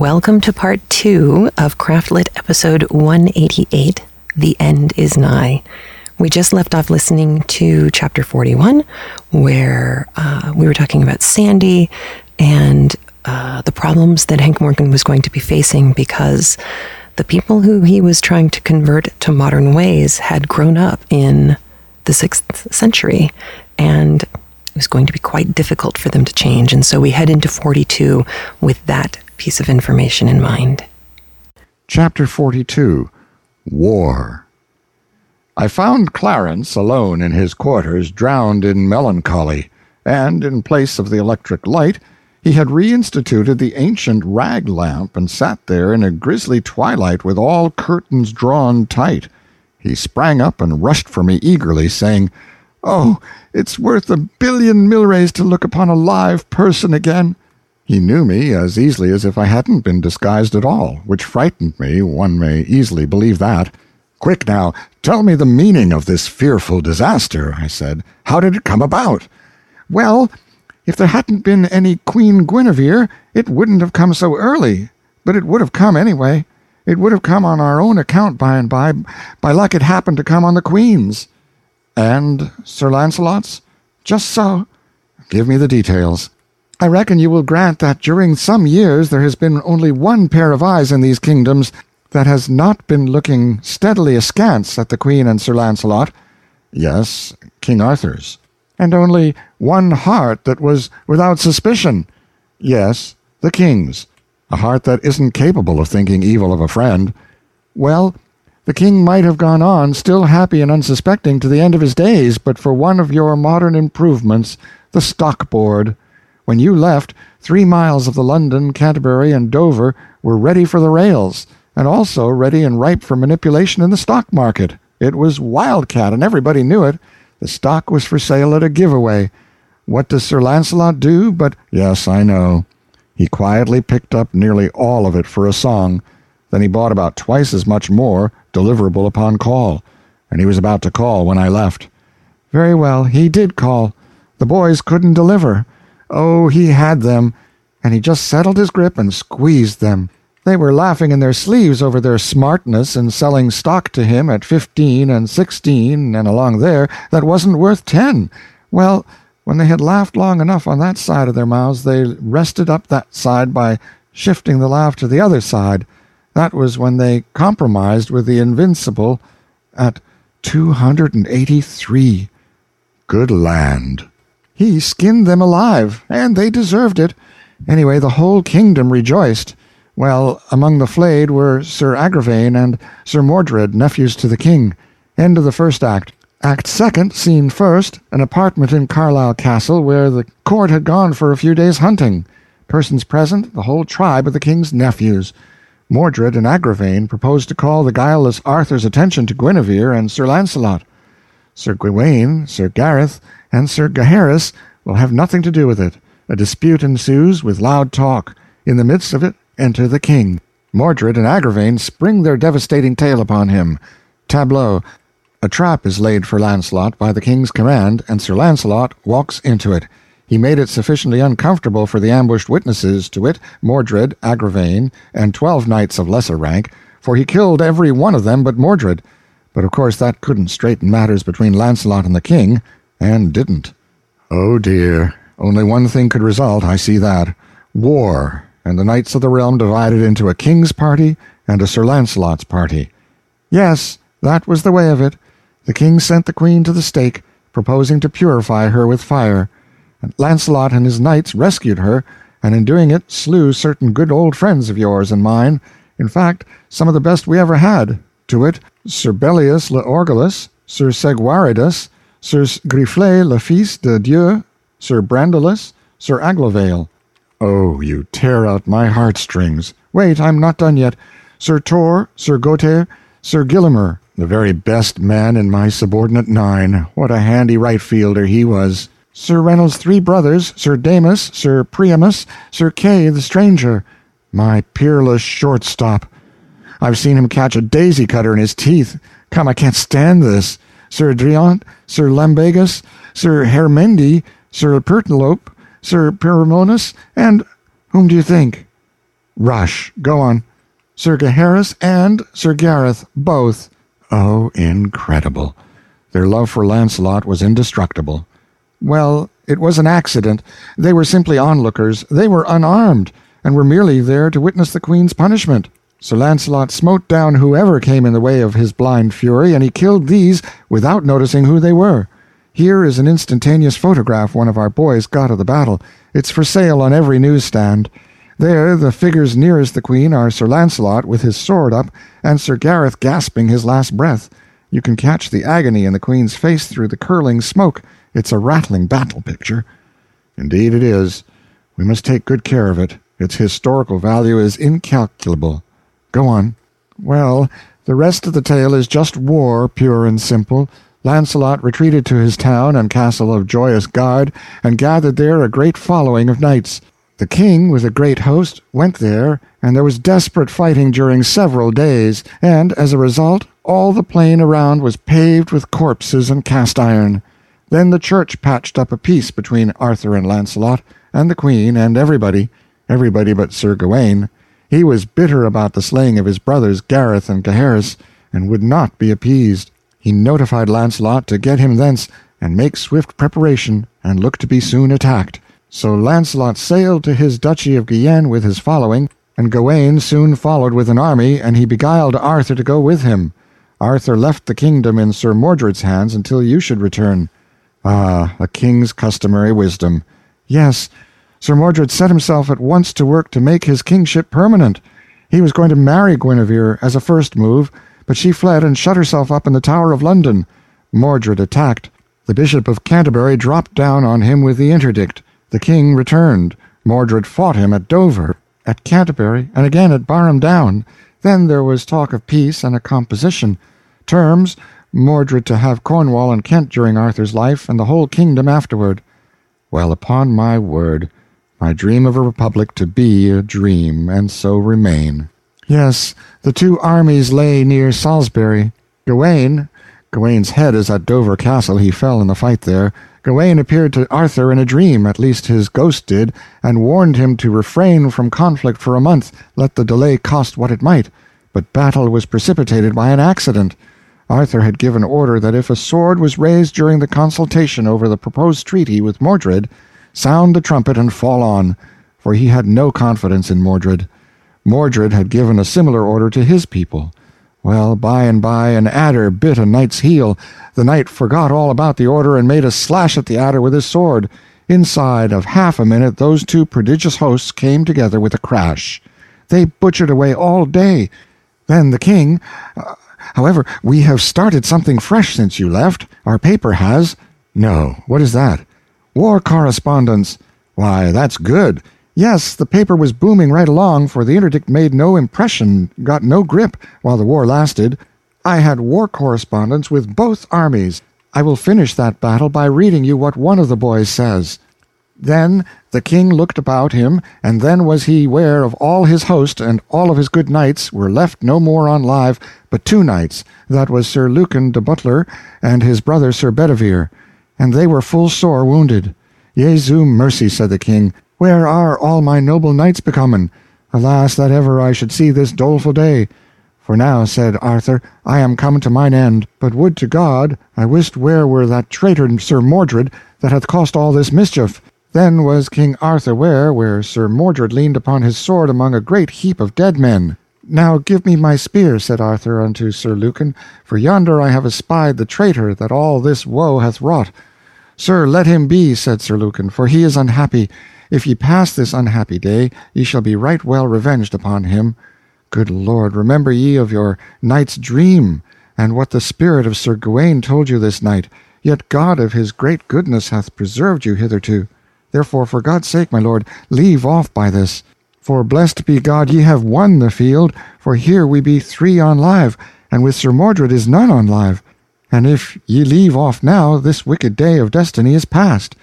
Welcome to part two of Craftlit episode 188 The End is Nigh. We just left off listening to chapter 41, where uh, we were talking about Sandy and uh, the problems that Hank Morgan was going to be facing because the people who he was trying to convert to modern ways had grown up in the sixth century and it was going to be quite difficult for them to change. And so we head into 42 with that piece of information in mind. Chapter 42 War I found Clarence alone in his quarters, drowned in melancholy, and, in place of the electric light, he had reinstituted the ancient rag lamp and sat there in a grisly twilight with all curtains drawn tight. He sprang up and rushed for me eagerly, saying, Oh, it's worth a billion milrays to look upon a live person again. He knew me as easily as if I hadn't been disguised at all, which frightened me, one may easily believe that. Quick now, tell me the meaning of this fearful disaster, I said. How did it come about? Well, if there hadn't been any Queen Guinevere, it wouldn't have come so early. But it would have come anyway. It would have come on our own account by and by. By luck it happened to come on the Queen's. And Sir Launcelot's? Just so. Give me the details. I reckon you will grant that during some years there has been only one pair of eyes in these kingdoms, that has not been looking steadily askance at the Queen and Sir Launcelot. Yes, King Arthur's. And only one heart that was without suspicion. Yes, the King's. A heart that isn't capable of thinking evil of a friend. Well, the king might have gone on, still happy and unsuspecting, to the end of his days, but for one of your modern improvements, the stock board. When you left, three miles of the London, Canterbury, and Dover were ready for the rails and also ready and ripe for manipulation in the stock market. It was wildcat, and everybody knew it. The stock was for sale at a giveaway. What does Sir Launcelot do but Yes, I know. He quietly picked up nearly all of it for a song. Then he bought about twice as much more, deliverable upon call, and he was about to call when I left. Very well, he did call. The boys couldn't deliver. Oh, he had them, and he just settled his grip and squeezed them. They were laughing in their sleeves over their smartness in selling stock to him at fifteen and sixteen and along there that wasn't worth ten. Well, when they had laughed long enough on that side of their mouths, they rested up that side by shifting the laugh to the other side. That was when they compromised with the Invincible at two hundred and eighty-three. Good land! He skinned them alive, and they deserved it. Anyway, the whole kingdom rejoiced. Well, among the flayed were Sir Agravaine and Sir Mordred, nephews to the king. End of the first act. Act second, scene first, an apartment in Carlisle Castle where the court had gone for a few days' hunting. Persons present, the whole tribe of the king's nephews. Mordred and Agravaine proposed to call the guileless Arthur's attention to Guinevere and Sir Launcelot. Sir Gawaine, Sir Gareth, and Sir Gaheris will have nothing to do with it. A dispute ensues with loud talk. In the midst of it enter the king. Mordred and Agravaine spring their devastating tale upon him. Tableau. A trap is laid for Launcelot by the king's command, and Sir Launcelot walks into it. He made it sufficiently uncomfortable for the ambushed witnesses, to wit, Mordred, Agravaine, and twelve knights of lesser rank, for he killed every one of them but Mordred. But of course that couldn't straighten matters between Launcelot and the king, and didn't. Oh dear, only one thing could result, I see that. War and the knights of the realm divided into a king's party and a Sir Launcelot's party. Yes, that was the way of it. The king sent the queen to the stake, proposing to purify her with fire. And Launcelot and his knights rescued her, and in doing it slew certain good old friends of yours and mine, in fact, some of the best we ever had, to wit, Sir Belias le Orgulous, Sir Segwarides, Sir Griflet le Fils de Dieu, Sir Brandiles, Sir Aglovale. Oh, you tear out my heartstrings. Wait, I'm not done yet. Sir Tor, Sir Gauter, Sir Gillimer, the very best man in my subordinate nine. What a handy right fielder he was. Sir Reynolds' three brothers, Sir Damus, Sir Priamus, Sir Kay the stranger. My peerless shortstop. I've seen him catch a daisy cutter in his teeth. Come, I can't stand this. Sir Driant, Sir Lambegus, Sir Herminde, Sir Pertilope, Sir Perimones, and whom do you think? Rush. Go on. Sir Gaheris and Sir Gareth, both. Oh, incredible. Their love for Launcelot was indestructible. Well, it was an accident. They were simply onlookers. They were unarmed, and were merely there to witness the Queen's punishment. Sir Launcelot smote down whoever came in the way of his blind fury, and he killed these without noticing who they were. Here is an instantaneous photograph one of our boys got of the battle. It's for sale on every newsstand. There, the figures nearest the Queen are Sir Launcelot with his sword up, and Sir Gareth gasping his last breath. You can catch the agony in the Queen's face through the curling smoke. It's a rattling battle picture. Indeed it is. We must take good care of it. Its historical value is incalculable. Go on. Well, the rest of the tale is just war, pure and simple. Launcelot retreated to his town and castle of Joyous Gard, and gathered there a great following of knights. The king, with a great host, went there, and there was desperate fighting during several days, and, as a result, all the plain around was paved with corpses and cast iron. Then the church patched up a peace between Arthur and Launcelot, and the queen, and everybody, everybody but Sir Gawaine. He was bitter about the slaying of his brothers Gareth and Gaheris, and would not be appeased. He notified Launcelot to get him thence, and make swift preparation, and look to be soon attacked. So Launcelot sailed to his duchy of Guienne with his following, and Gawaine soon followed with an army, and he beguiled Arthur to go with him. Arthur left the kingdom in Sir Mordred's hands until you should return. Ah, a king's customary wisdom. Yes, Sir Mordred set himself at once to work to make his kingship permanent. He was going to marry Guinevere as a first move, but she fled and shut herself up in the Tower of London. Mordred attacked. The Bishop of Canterbury dropped down on him with the interdict. The king returned. Mordred fought him at Dover, at Canterbury, and again at Barham Down. Then there was talk of peace and a composition. Terms, Mordred to have Cornwall and Kent during Arthur's life, and the whole kingdom afterward. Well, upon my word, my dream of a republic to be a dream, and so remain. Yes, the two armies lay near Salisbury. Gawaine, Gawaine's head is at Dover Castle, he fell in the fight there. Gawaine appeared to Arthur in a dream, at least his ghost did, and warned him to refrain from conflict for a month, let the delay cost what it might. But battle was precipitated by an accident. Arthur had given order that if a sword was raised during the consultation over the proposed treaty with Mordred, sound the trumpet and fall on, for he had no confidence in Mordred. Mordred had given a similar order to his people. Well, by and by an adder bit a knight's heel. The knight forgot all about the order and made a slash at the adder with his sword. Inside of half a minute those two prodigious hosts came together with a crash. They butchered away all day. Then the king... Uh, however, we have started something fresh since you left. Our paper has. No, what is that? War correspondence. Why, that's good. Yes, the paper was booming right along, for the interdict made no impression, got no grip, while the war lasted. I had war correspondence with both armies. I will finish that battle by reading you what one of the boys says. Then the king looked about him, and then was he ware of all his host, and all of his good knights were left no more on live, but two knights, that was Sir Lucan de Butlere, and his brother Sir Bedivere, and they were full sore wounded. Jesu mercy, said the king, where are all my noble knights becomen? Alas, that ever I should see this doleful day! For now, said Arthur, I am come to mine end, but would to God I wist where were that traitor Sir Mordred that hath caused all this mischief. Then was King Arthur ware where Sir Mordred leaned upon his sword among a great heap of dead men. Now give me my spear, said Arthur unto Sir Lucan, for yonder I have espied the traitor that all this woe hath wrought. Sir, let him be, said Sir Lucan, for he is unhappy, if ye pass this unhappy day, ye shall be right well revenged upon him. Good Lord, remember ye of your night's dream, and what the spirit of Sir Gawaine told you this night. Yet God of his great goodness hath preserved you hitherto. Therefore, for God's sake, my lord, leave off by this. For blessed be God ye have won the field, for here we be three on live, and with Sir Mordred is none on live. And if ye leave off now, this wicked day of destiny is past.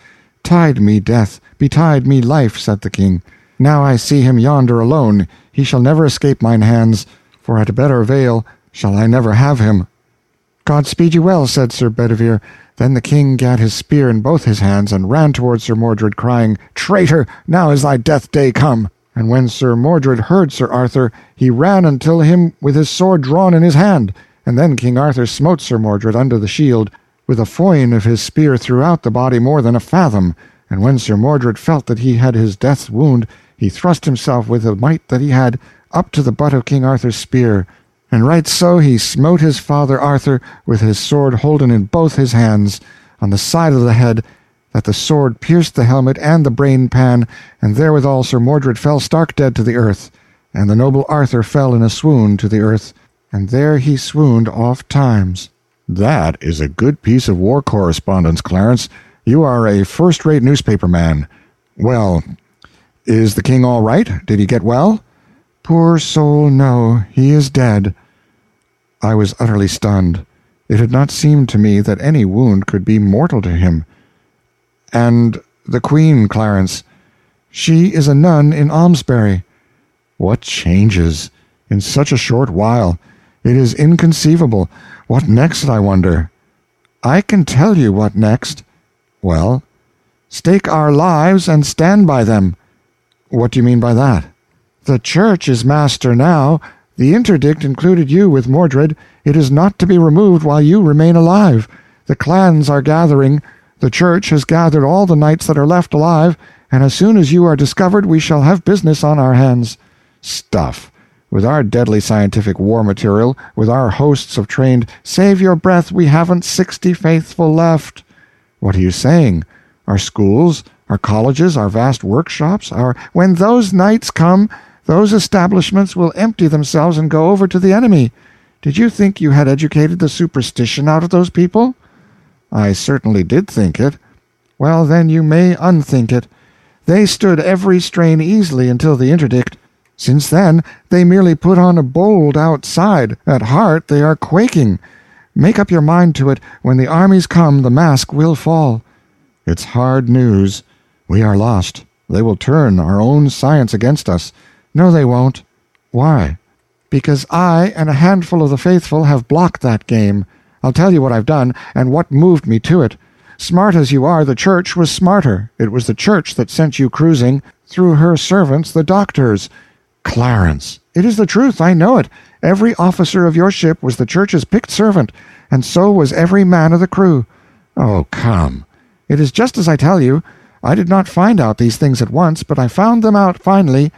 Tide me death, betide me life, said the king. Now I see him yonder alone. He shall never escape mine hands, for at a better avail shall I never have him. God speed you well, said Sir Bedivere. Then the king gat his spear in both his hands, and ran toward Sir Mordred, crying, Traitor, now is thy death day come. And when Sir Mordred heard Sir Arthur, he ran until him with his sword drawn in his hand. And then King Arthur smote Sir Mordred under the shield, with a foin of his spear throughout the body more than a fathom. And when Sir Mordred felt that he had his death's wound, he thrust himself with the might that he had up to the butt of King Arthur's spear. And right so he smote his father Arthur with his sword holden in both his hands, on the side of the head, that the sword pierced the helmet and the brain pan, and therewithal Sir Mordred fell stark dead to the earth, and the noble Arthur fell in a swoon to the earth, and there he swooned oft times. That is a good piece of war correspondence, Clarence. You are a first-rate newspaper man. Well, is the king all right? Did he get well? Poor soul, no, he is dead. I was utterly stunned. It had not seemed to me that any wound could be mortal to him. And the Queen, Clarence. She is a nun in Almesbury. What changes! In such a short while. It is inconceivable. What next, I wonder? I can tell you what next. Well? Stake our lives and stand by them. What do you mean by that? The Church is master now. The interdict included you with Mordred. It is not to be removed while you remain alive. The clans are gathering. The Church has gathered all the knights that are left alive, and as soon as you are discovered we shall have business on our hands. Stuff! With our deadly scientific war material, with our hosts of trained save your breath, we haven't sixty faithful left. What are you saying? Our schools, our colleges, our vast workshops, our when those knights come those establishments will empty themselves and go over to the enemy. Did you think you had educated the superstition out of those people? I certainly did think it. Well, then you may unthink it. They stood every strain easily until the interdict. Since then, they merely put on a bold outside. At heart, they are quaking. Make up your mind to it. When the armies come, the mask will fall. It's hard news. We are lost. They will turn our own science against us. No, they won't. Why? Because I and a handful of the faithful have blocked that game. I'll tell you what I've done, and what moved me to it. Smart as you are, the church was smarter. It was the church that sent you cruising, through her servants, the doctors. Clarence, it is the truth, I know it. Every officer of your ship was the church's picked servant, and so was every man of the crew. Oh, come. It is just as I tell you. I did not find out these things at once, but I found them out finally.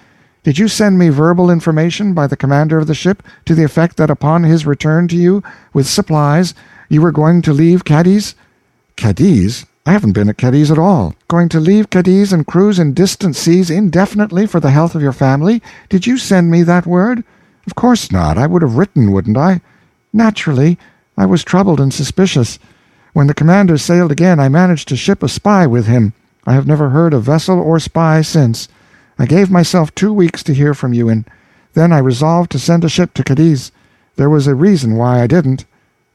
Did you send me verbal information by the commander of the ship to the effect that upon his return to you with supplies you were going to leave Cadiz? Cadiz? I haven't been at Cadiz at all. Going to leave Cadiz and cruise in distant seas indefinitely for the health of your family? Did you send me that word? Of course not. I would have written, wouldn't I? Naturally. I was troubled and suspicious. When the commander sailed again, I managed to ship a spy with him. I have never heard of vessel or spy since. I gave myself two weeks to hear from you, and then I resolved to send a ship to Cadiz. There was a reason why I didn't.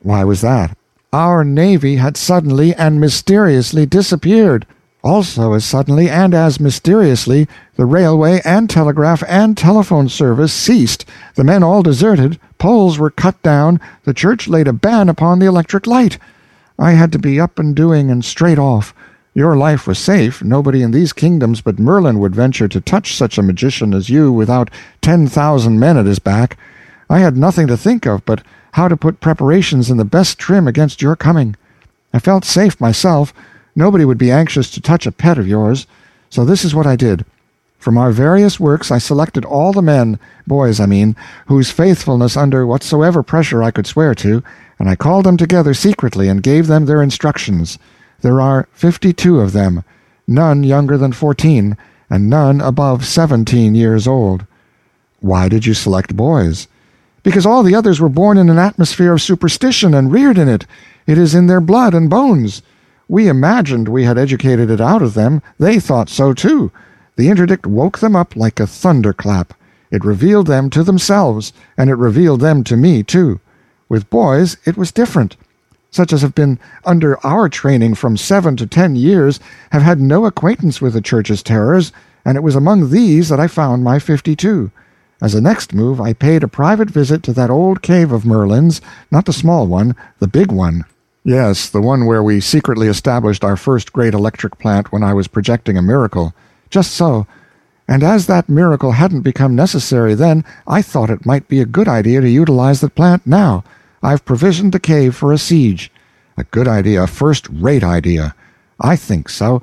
Why was that? Our navy had suddenly and mysteriously disappeared. Also, as suddenly and as mysteriously, the railway and telegraph and telephone service ceased. The men all deserted, poles were cut down, the church laid a ban upon the electric light. I had to be up and doing and straight off. Your life was safe. Nobody in these kingdoms but Merlin would venture to touch such a magician as you without ten thousand men at his back. I had nothing to think of but how to put preparations in the best trim against your coming. I felt safe myself. Nobody would be anxious to touch a pet of yours. So this is what I did. From our various works I selected all the men, boys I mean, whose faithfulness under whatsoever pressure I could swear to, and I called them together secretly and gave them their instructions. There are fifty-two of them, none younger than fourteen, and none above seventeen years old. Why did you select boys? Because all the others were born in an atmosphere of superstition and reared in it. It is in their blood and bones. We imagined we had educated it out of them. They thought so, too. The interdict woke them up like a thunderclap. It revealed them to themselves, and it revealed them to me, too. With boys it was different such as have been under our training from seven to ten years, have had no acquaintance with the Church's terrors, and it was among these that I found my fifty-two. As a next move, I paid a private visit to that old cave of Merlin's, not the small one, the big one. Yes, the one where we secretly established our first great electric plant when I was projecting a miracle. Just so. And as that miracle hadn't become necessary then, I thought it might be a good idea to utilize the plant now. I've provisioned the cave for a siege. A good idea, a first-rate idea. I think so.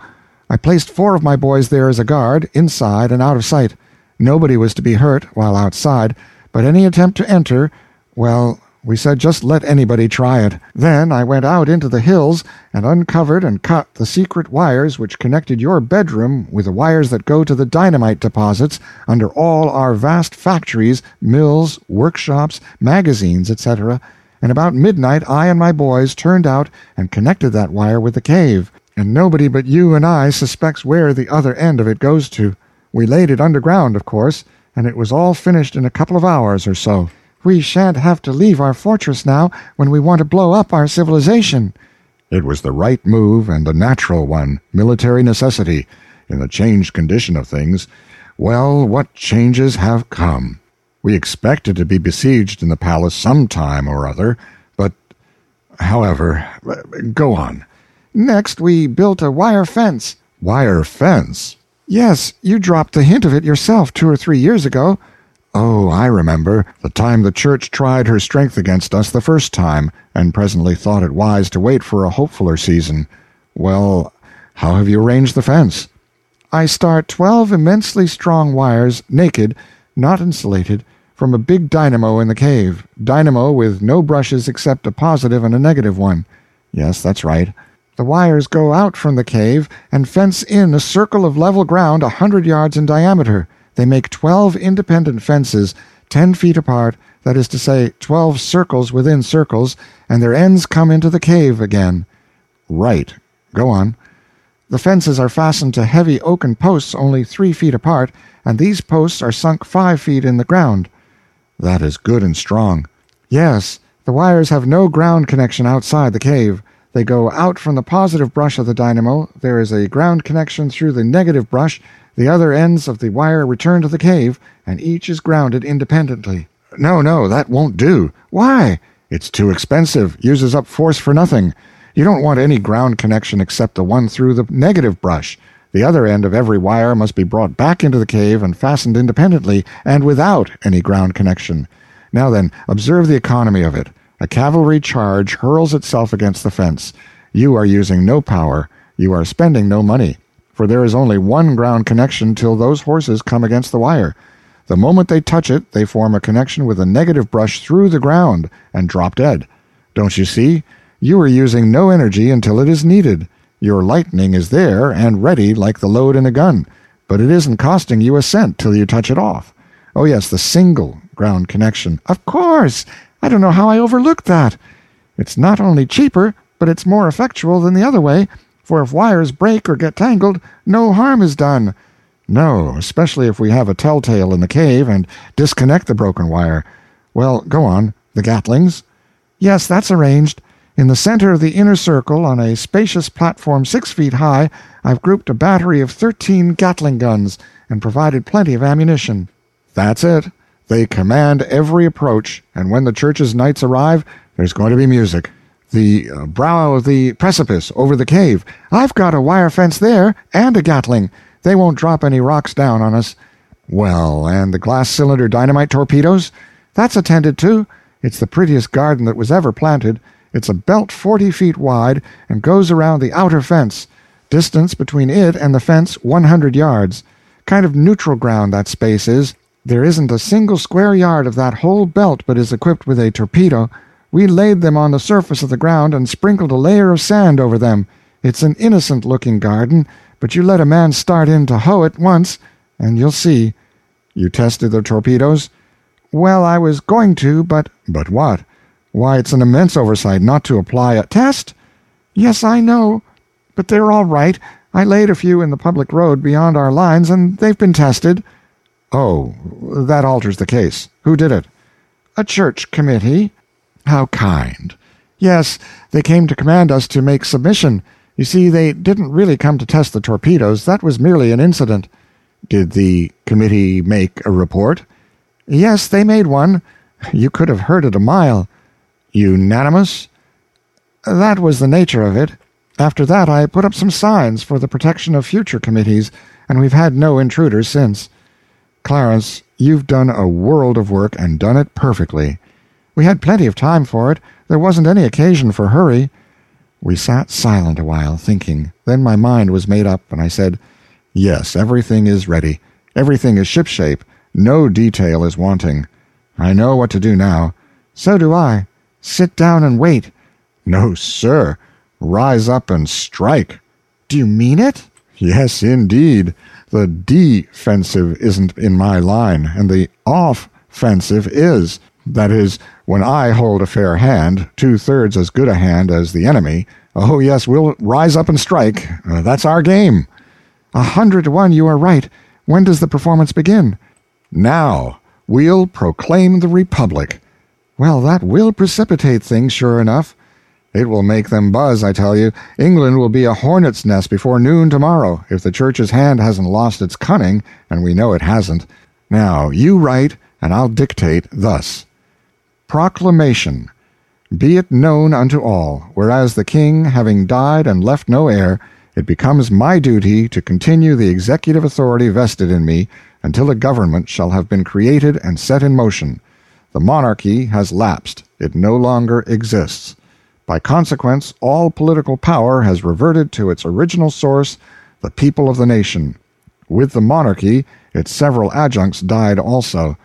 I placed four of my boys there as a guard, inside and out of sight. Nobody was to be hurt while outside, but any attempt to enter, well, we said just let anybody try it. Then I went out into the hills and uncovered and cut the secret wires which connected your bedroom with the wires that go to the dynamite deposits under all our vast factories, mills, workshops, magazines, etc. And about midnight I and my boys turned out and connected that wire with the cave, and nobody but you and I suspects where the other end of it goes to. We laid it underground, of course, and it was all finished in a couple of hours or so. We shan't have to leave our fortress now when we want to blow up our civilization. It was the right move and the natural one, military necessity, in the changed condition of things. Well, what changes have come! We expected to be besieged in the palace some time or other, but, however, go on. Next, we built a wire fence. Wire fence? Yes, you dropped the hint of it yourself two or three years ago. Oh, I remember, the time the church tried her strength against us the first time, and presently thought it wise to wait for a hopefuller season. Well, how have you arranged the fence? I start twelve immensely strong wires, naked, not insulated, from a big dynamo in the cave. Dynamo with no brushes except a positive and a negative one. Yes, that's right. The wires go out from the cave and fence in a circle of level ground a hundred yards in diameter. They make twelve independent fences, ten feet apart, that is to say, twelve circles within circles, and their ends come into the cave again. Right. Go on. The fences are fastened to heavy oaken posts only three feet apart, and these posts are sunk five feet in the ground. That is good and strong. Yes. The wires have no ground connection outside the cave. They go out from the positive brush of the dynamo. There is a ground connection through the negative brush, the other ends of the wire return to the cave, and each is grounded independently. No, no, that won't do. Why? It's too expensive, uses up force for nothing. You don't want any ground connection except the one through the negative brush. The other end of every wire must be brought back into the cave and fastened independently, and without any ground connection. Now then, observe the economy of it. A cavalry charge hurls itself against the fence. You are using no power. You are spending no money for there is only one ground connection till those horses come against the wire. The moment they touch it, they form a connection with a negative brush through the ground and drop dead. Don't you see? You are using no energy until it is needed. Your lightning is there and ready like the load in a gun, but it isn't costing you a cent till you touch it off. Oh, yes, the single ground connection. Of course! I don't know how I overlooked that. It's not only cheaper, but it's more effectual than the other way, for if wires break or get tangled, no harm is done. No, especially if we have a telltale in the cave and disconnect the broken wire. Well, go on. The Gatlings? Yes, that's arranged. In the center of the inner circle, on a spacious platform six feet high, I've grouped a battery of thirteen Gatling guns and provided plenty of ammunition. That's it. They command every approach, and when the church's knights arrive, there's going to be music the uh, brow of the precipice over the cave. I've got a wire fence there, and a Gatling. They won't drop any rocks down on us. Well, and the glass cylinder dynamite torpedoes? That's attended to. It's the prettiest garden that was ever planted. It's a belt forty feet wide and goes around the outer fence. Distance between it and the fence one hundred yards. Kind of neutral ground that space is. There isn't a single square yard of that whole belt but is equipped with a torpedo. We laid them on the surface of the ground and sprinkled a layer of sand over them. It's an innocent-looking garden, but you let a man start in to hoe it once, and you'll see. You tested the torpedoes? Well, I was going to, but... But what? Why, it's an immense oversight not to apply a... Test? Yes, I know. But they're all right. I laid a few in the public road beyond our lines, and they've been tested. Oh, that alters the case. Who did it? A church committee. How kind. Yes, they came to command us to make submission. You see, they didn't really come to test the torpedoes. That was merely an incident. Did the committee make a report? Yes, they made one. You could have heard it a mile. Unanimous? That was the nature of it. After that, I put up some signs for the protection of future committees, and we've had no intruders since. Clarence, you've done a world of work and done it perfectly. We had plenty of time for it. There wasn't any occasion for hurry. We sat silent a while, thinking. Then my mind was made up, and I said, Yes, everything is ready. Everything is shipshape. No detail is wanting. I know what to do now. So do I. Sit down and wait. No, sir. Rise up and strike. Do you mean it? Yes, indeed. The defensive isn't in my line, and the offensive is. That is, when I hold a fair hand, two thirds as good a hand as the enemy. Oh, yes, we'll rise up and strike. Uh, that's our game. A hundred to one, you are right. When does the performance begin? Now. We'll proclaim the Republic. Well, that will precipitate things, sure enough. It will make them buzz, I tell you. England will be a hornet's nest before noon tomorrow, if the Church's hand hasn't lost its cunning, and we know it hasn't. Now, you write, and I'll dictate thus Proclamation. Be it known unto all, whereas the king having died and left no heir, it becomes my duty to continue the executive authority vested in me until a government shall have been created and set in motion. The monarchy has lapsed. It no longer exists. By consequence, all political power has reverted to its original source, the people of the nation. With the monarchy, its several adjuncts died also.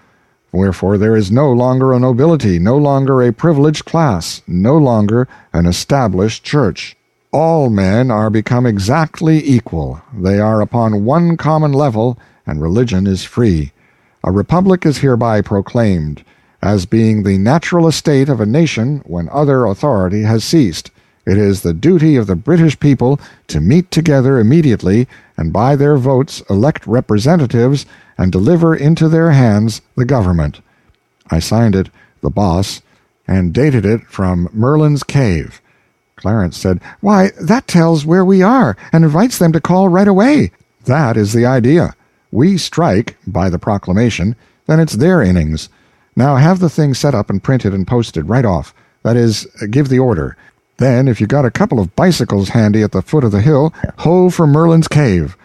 Wherefore there is no longer a nobility, no longer a privileged class, no longer an established church. All men are become exactly equal. They are upon one common level, and religion is free. A republic is hereby proclaimed, as being the natural estate of a nation when other authority has ceased. It is the duty of the British people to meet together immediately, and by their votes elect representatives and deliver into their hands the government. I signed it, the boss, and dated it from Merlin's Cave. Clarence said, Why, that tells where we are, and invites them to call right away. That is the idea. We strike, by the proclamation, then it's their innings. Now have the thing set up and printed and posted right off. That is, give the order. Then, if you got a couple of bicycles handy at the foot of the hill, ho for Merlin's Cave.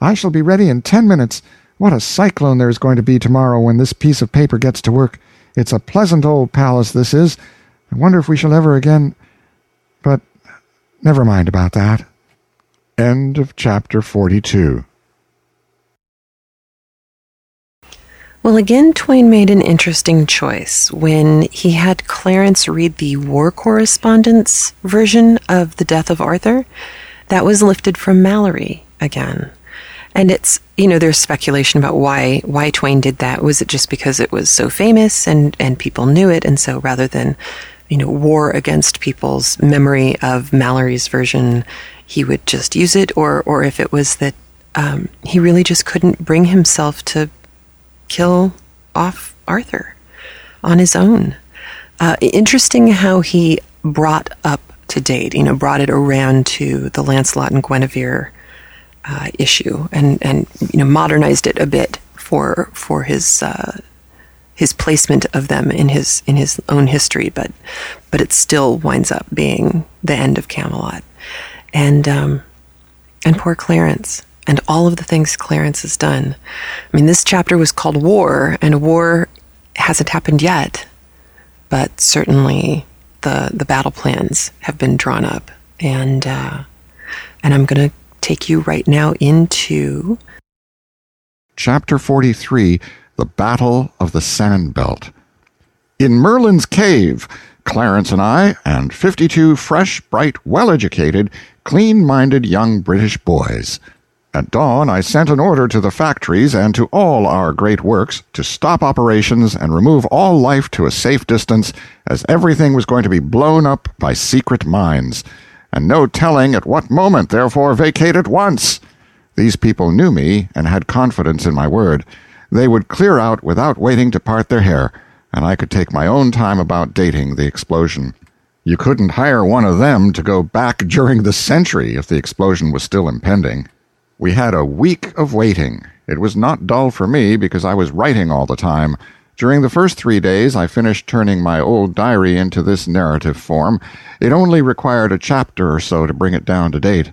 I shall be ready in ten minutes. What a cyclone there is going to be tomorrow when this piece of paper gets to work. It's a pleasant old palace, this is. I wonder if we shall ever again. But never mind about that. End of chapter 42. Well, again, Twain made an interesting choice when he had Clarence read the war correspondence version of The Death of Arthur. That was lifted from Malory again. And it's, you know, there's speculation about why why Twain did that. Was it just because it was so famous and, and people knew it? And so rather than, you know, war against people's memory of Malory's version, he would just use it, or or if it was that um, he really just couldn't bring himself to kill off Arthur on his own. Uh, interesting how he brought up to date, you know, brought it around to the Lancelot and Guinevere uh, issue, and and you know modernized it a bit for for his uh, his placement of them in his in his own history, but but it still winds up being the end of Camelot, and um, and poor Clarence and all of the things Clarence has done. I mean, this chapter was called War, and war hasn't happened yet, but certainly the the battle plans have been drawn up, and uh, and I'm going to take you right now into chapter 43, the Battle of the Sand Belt. In Merlin's cave, Clarence and I, and 52 fresh, bright, well educated, clean minded young British boys. At dawn, I sent an order to the factories and to all our great works to stop operations and remove all life to a safe distance, as everything was going to be blown up by secret mines. And no telling at what moment, therefore, vacate at once. These people knew me and had confidence in my word. They would clear out without waiting to part their hair, and I could take my own time about dating the explosion. You couldn't hire one of them to go back during the century if the explosion was still impending. We had a week of waiting. It was not dull for me because I was writing all the time. During the first three days, I finished turning my old diary into this narrative form. It only required a chapter or so to bring it down to date.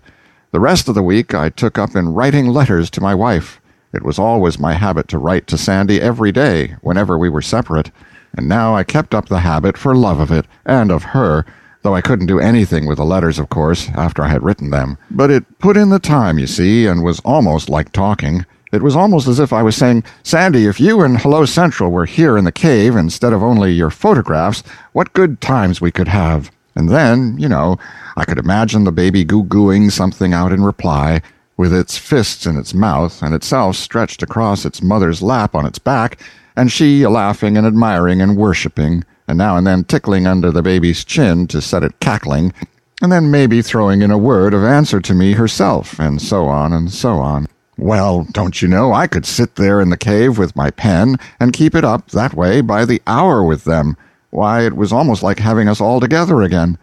The rest of the week I took up in writing letters to my wife. It was always my habit to write to Sandy every day, whenever we were separate, and now I kept up the habit for love of it, and of her, though I couldn't do anything with the letters, of course, after I had written them. But it put in the time, you see, and was almost like talking. It was almost as if I was saying, Sandy, if you and Hello Central were here in the cave instead of only your photographs, what good times we could have. And then, you know, I could imagine the baby goo-gooing something out in reply, with its fists in its mouth and itself stretched across its mother's lap on its back, and she laughing and admiring and worshipping, and now and then tickling under the baby's chin to set it cackling, and then maybe throwing in a word of answer to me herself, and so on and so on. Well, don't you know, I could sit there in the cave with my pen and keep it up that way by the hour with them. Why, it was almost like having us all together again.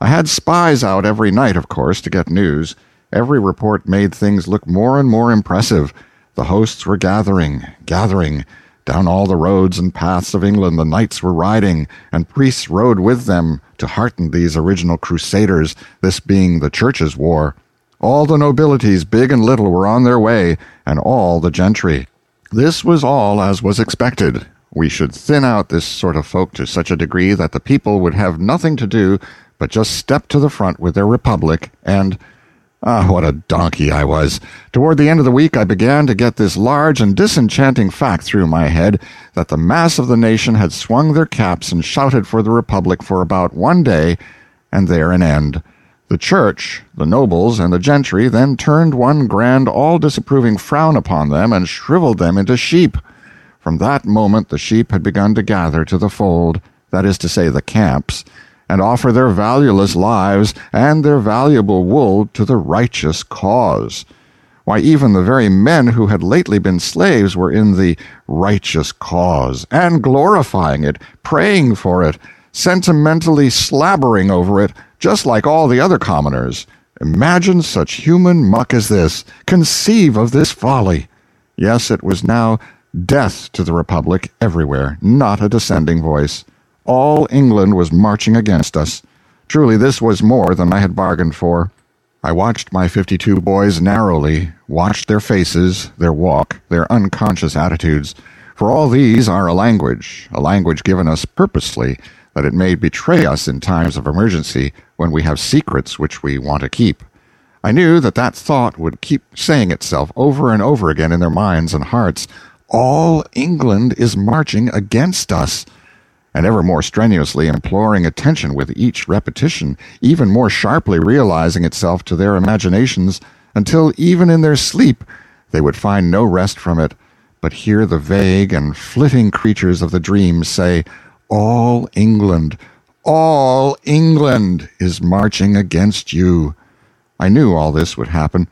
I had spies out every night, of course, to get news. Every report made things look more and more impressive. The hosts were gathering, gathering. Down all the roads and paths of England the knights were riding, and priests rode with them to hearten these original crusaders, this being the Church's war. All the nobilities, big and little, were on their way, and all the gentry. This was all as was expected. We should thin out this sort of folk to such a degree that the people would have nothing to do but just step to the front with their republic and Ah, what a donkey I was. Toward the end of the week, I began to get this large and disenchanting fact through my head that the mass of the nation had swung their caps and shouted for the Republic for about one day, and there an end. The church, the nobles, and the gentry then turned one grand, all disapproving frown upon them and shriveled them into sheep. From that moment the sheep had begun to gather to the fold, that is to say, the camps, and offer their valueless lives and their valuable wool to the righteous cause. Why, even the very men who had lately been slaves were in the righteous cause, and glorifying it, praying for it, sentimentally slabbering over it, just like all the other commoners. Imagine such human muck as this. Conceive of this folly. Yes, it was now Death to the Republic everywhere, not a dissenting voice. All England was marching against us. Truly, this was more than I had bargained for. I watched my fifty-two boys narrowly, watched their faces, their walk, their unconscious attitudes. For all these are a language, a language given us purposely, that it may betray us in times of emergency when we have secrets which we want to keep. I knew that that thought would keep saying itself over and over again in their minds and hearts all England is marching against us, and ever more strenuously imploring attention with each repetition, even more sharply realizing itself to their imaginations, until even in their sleep they would find no rest from it, but hear the vague and flitting creatures of the dream say, All England, all England is marching against you. I knew all this would happen.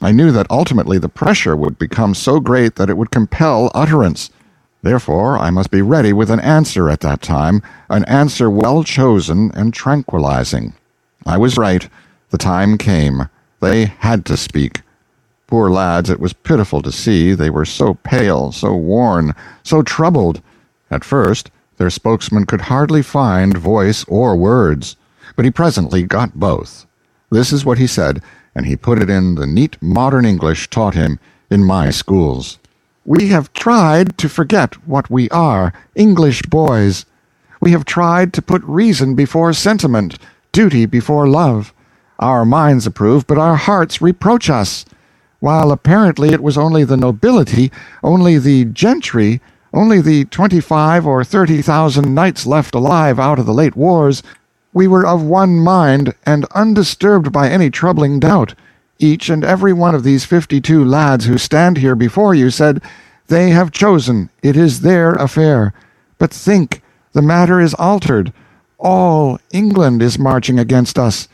I knew that ultimately the pressure would become so great that it would compel utterance. Therefore, I must be ready with an answer at that time, an answer well chosen and tranquilizing. I was right. The time came. They had to speak. Poor lads, it was pitiful to see. They were so pale, so worn, so troubled. At first, their spokesman could hardly find voice or words, but he presently got both. This is what he said and he put it in the neat modern English taught him in my schools. We have tried to forget what we are, English boys. We have tried to put reason before sentiment, duty before love. Our minds approve, but our hearts reproach us. While apparently it was only the nobility, only the gentry, only the twenty-five or thirty thousand knights left alive out of the late wars we were of one mind, and undisturbed by any troubling doubt. Each and every one of these fifty-two lads who stand here before you said, They have chosen, it is their affair. But think, the matter is altered. All England is marching against us.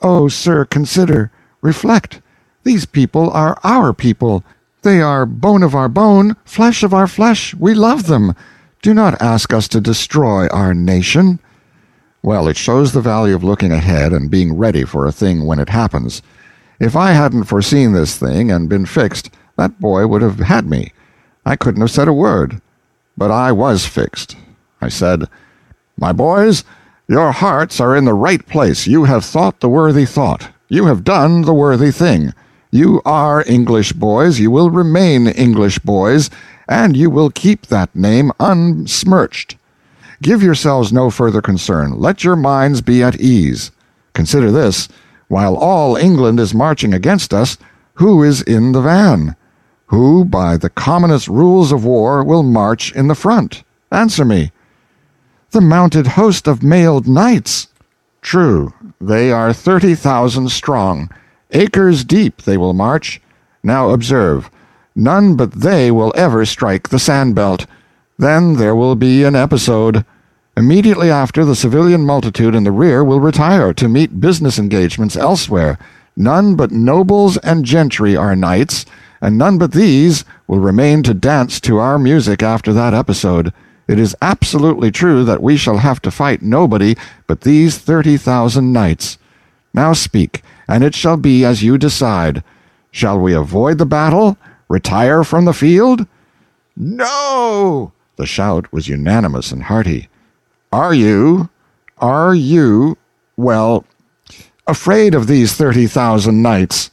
Oh, sir, consider, reflect. These people are our people. They are bone of our bone, flesh of our flesh. We love them. Do not ask us to destroy our nation. Well, it shows the value of looking ahead and being ready for a thing when it happens. If I hadn't foreseen this thing and been fixed, that boy would have had me. I couldn't have said a word. But I was fixed. I said, My boys, your hearts are in the right place. You have thought the worthy thought. You have done the worthy thing. You are English boys, you will remain English boys, and you will keep that name unsmirched. Give yourselves no further concern. Let your minds be at ease. Consider this while all England is marching against us, who is in the van? Who, by the commonest rules of war, will march in the front? Answer me. The mounted host of mailed knights. True, they are thirty thousand strong. Acres deep they will march. Now observe. None but they will ever strike the sand belt. Then there will be an episode. Immediately after, the civilian multitude in the rear will retire to meet business engagements elsewhere. None but nobles and gentry are knights, and none but these will remain to dance to our music after that episode. It is absolutely true that we shall have to fight nobody but these thirty thousand knights. Now speak, and it shall be as you decide. Shall we avoid the battle? Retire from the field? No! The shout was unanimous and hearty. Are you, are you, well, afraid of these thirty thousand knights?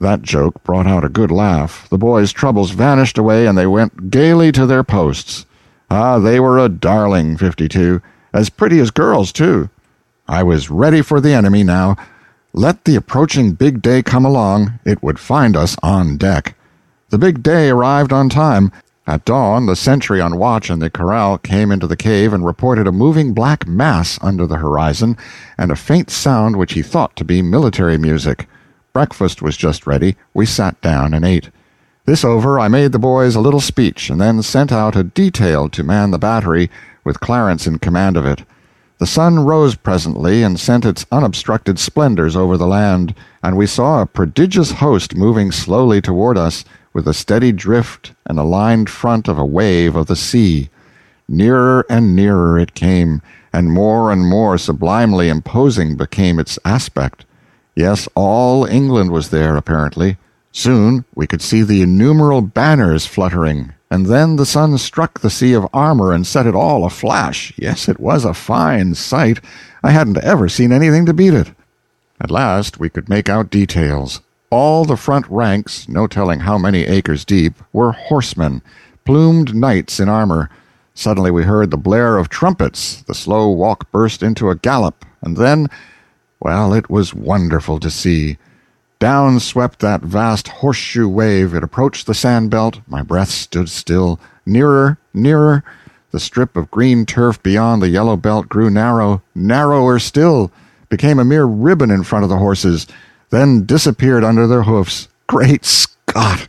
That joke brought out a good laugh. The boys' troubles vanished away, and they went gaily to their posts. Ah, they were a darling, fifty-two. As pretty as girls, too. I was ready for the enemy now. Let the approaching big day come along. It would find us on deck. The big day arrived on time. At dawn, the sentry on watch in the corral came into the cave and reported a moving black mass under the horizon and a faint sound which he thought to be military music. Breakfast was just ready. We sat down and ate. This over, I made the boys a little speech and then sent out a detail to man the battery, with Clarence in command of it. The sun rose presently and sent its unobstructed splendors over the land, and we saw a prodigious host moving slowly toward us with a steady drift and aligned front of a wave of the sea. Nearer and nearer it came, and more and more sublimely imposing became its aspect. Yes, all England was there, apparently. Soon we could see the innumerable banners fluttering, and then the sun struck the sea of armor and set it all aflash. Yes, it was a fine sight. I hadn't ever seen anything to beat it. At last we could make out details. All the front ranks, no telling how many acres deep, were horsemen, plumed knights in armor. Suddenly we heard the blare of trumpets, the slow walk burst into a gallop, and then, well, it was wonderful to see. Down swept that vast horseshoe wave. It approached the sand belt. My breath stood still. Nearer, nearer. The strip of green turf beyond the yellow belt grew narrow, narrower still, became a mere ribbon in front of the horses then disappeared under their hoofs. Great Scott!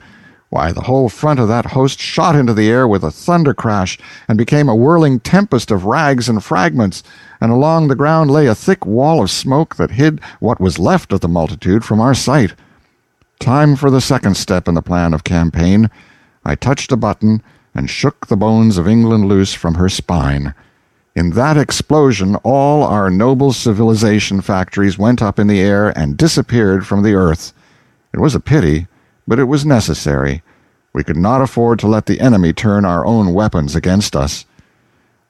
Why, the whole front of that host shot into the air with a thunder crash and became a whirling tempest of rags and fragments, and along the ground lay a thick wall of smoke that hid what was left of the multitude from our sight. Time for the second step in the plan of campaign. I touched a button and shook the bones of England loose from her spine. In that explosion, all our noble civilization factories went up in the air and disappeared from the earth. It was a pity, but it was necessary. We could not afford to let the enemy turn our own weapons against us.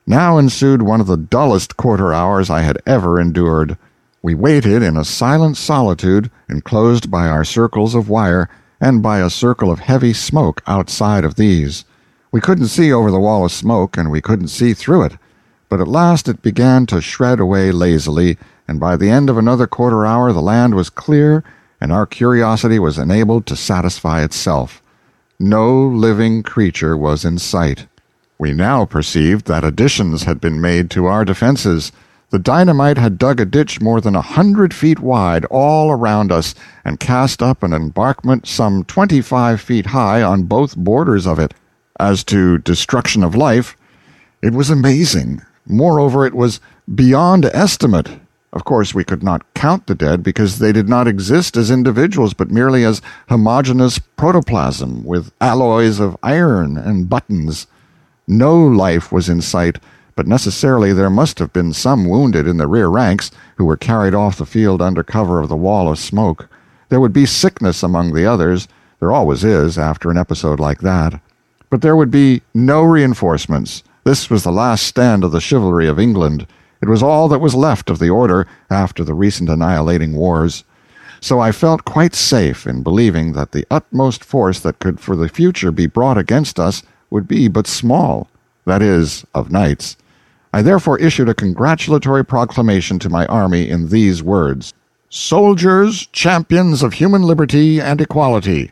Now ensued one of the dullest quarter hours I had ever endured. We waited in a silent solitude, enclosed by our circles of wire, and by a circle of heavy smoke outside of these. We couldn't see over the wall of smoke, and we couldn't see through it but at last it began to shred away lazily, and by the end of another quarter hour the land was clear and our curiosity was enabled to satisfy itself. No living creature was in sight. We now perceived that additions had been made to our defenses. The dynamite had dug a ditch more than a hundred feet wide all around us and cast up an embankment some twenty-five feet high on both borders of it. As to destruction of life, it was amazing. Moreover, it was beyond estimate. Of course, we could not count the dead because they did not exist as individuals, but merely as homogeneous protoplasm with alloys of iron and buttons. No life was in sight, but necessarily there must have been some wounded in the rear ranks who were carried off the field under cover of the wall of smoke. There would be sickness among the others. There always is after an episode like that. But there would be no reinforcements. This was the last stand of the chivalry of England. It was all that was left of the order after the recent annihilating wars. so I felt quite safe in believing that the utmost force that could for the future be brought against us would be but small, that is, of knights. I therefore issued a congratulatory proclamation to my army in these words Soldiers, champions of human liberty and equality,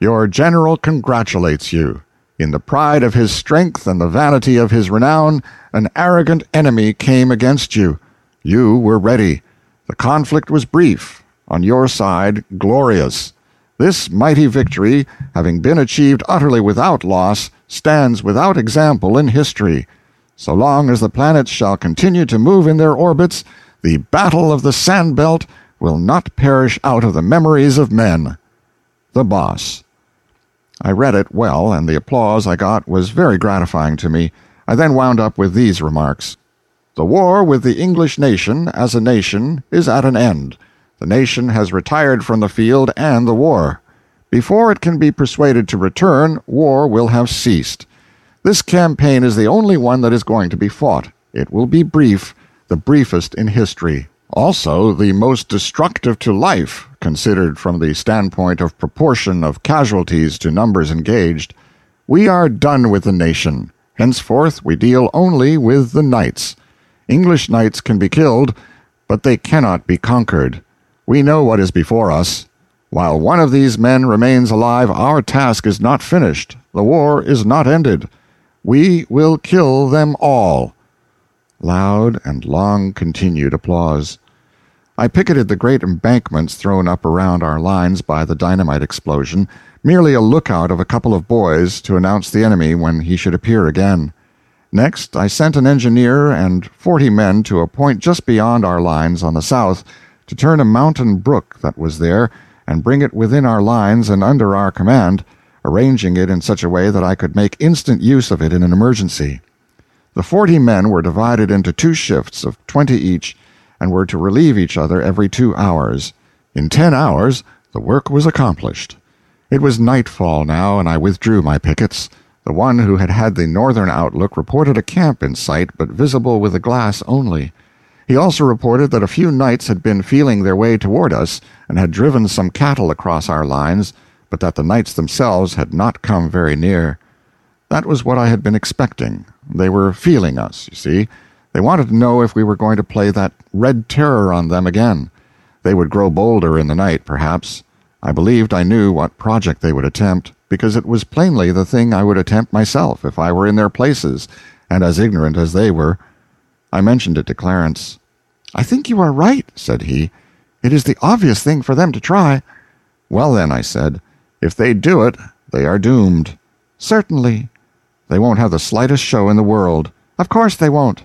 your general congratulates you. In the pride of his strength and the vanity of his renown, an arrogant enemy came against you. You were ready. The conflict was brief, on your side, glorious. This mighty victory, having been achieved utterly without loss, stands without example in history. So long as the planets shall continue to move in their orbits, the Battle of the Sand Belt will not perish out of the memories of men. The Boss. I read it well, and the applause I got was very gratifying to me. I then wound up with these remarks. The war with the English nation, as a nation, is at an end. The nation has retired from the field and the war. Before it can be persuaded to return, war will have ceased. This campaign is the only one that is going to be fought. It will be brief, the briefest in history. Also, the most destructive to life, considered from the standpoint of proportion of casualties to numbers engaged. We are done with the nation. Henceforth we deal only with the knights. English knights can be killed, but they cannot be conquered. We know what is before us. While one of these men remains alive, our task is not finished. The war is not ended. We will kill them all. Loud and long continued applause. I picketed the great embankments thrown up around our lines by the dynamite explosion, merely a lookout of a couple of boys to announce the enemy when he should appear again. Next, I sent an engineer and forty men to a point just beyond our lines on the south to turn a mountain brook that was there and bring it within our lines and under our command, arranging it in such a way that I could make instant use of it in an emergency. The forty men were divided into two shifts of twenty each, and were to relieve each other every two hours. In ten hours the work was accomplished. It was nightfall now, and I withdrew my pickets. The one who had had the northern outlook reported a camp in sight, but visible with the glass only. He also reported that a few knights had been feeling their way toward us, and had driven some cattle across our lines, but that the knights themselves had not come very near. That was what I had been expecting. They were feeling us, you see. They wanted to know if we were going to play that red terror on them again. They would grow bolder in the night, perhaps. I believed I knew what project they would attempt, because it was plainly the thing I would attempt myself if I were in their places, and as ignorant as they were. I mentioned it to Clarence. I think you are right, said he. It is the obvious thing for them to try. Well, then, I said, if they do it, they are doomed. Certainly. They won't have the slightest show in the world. Of course they won't.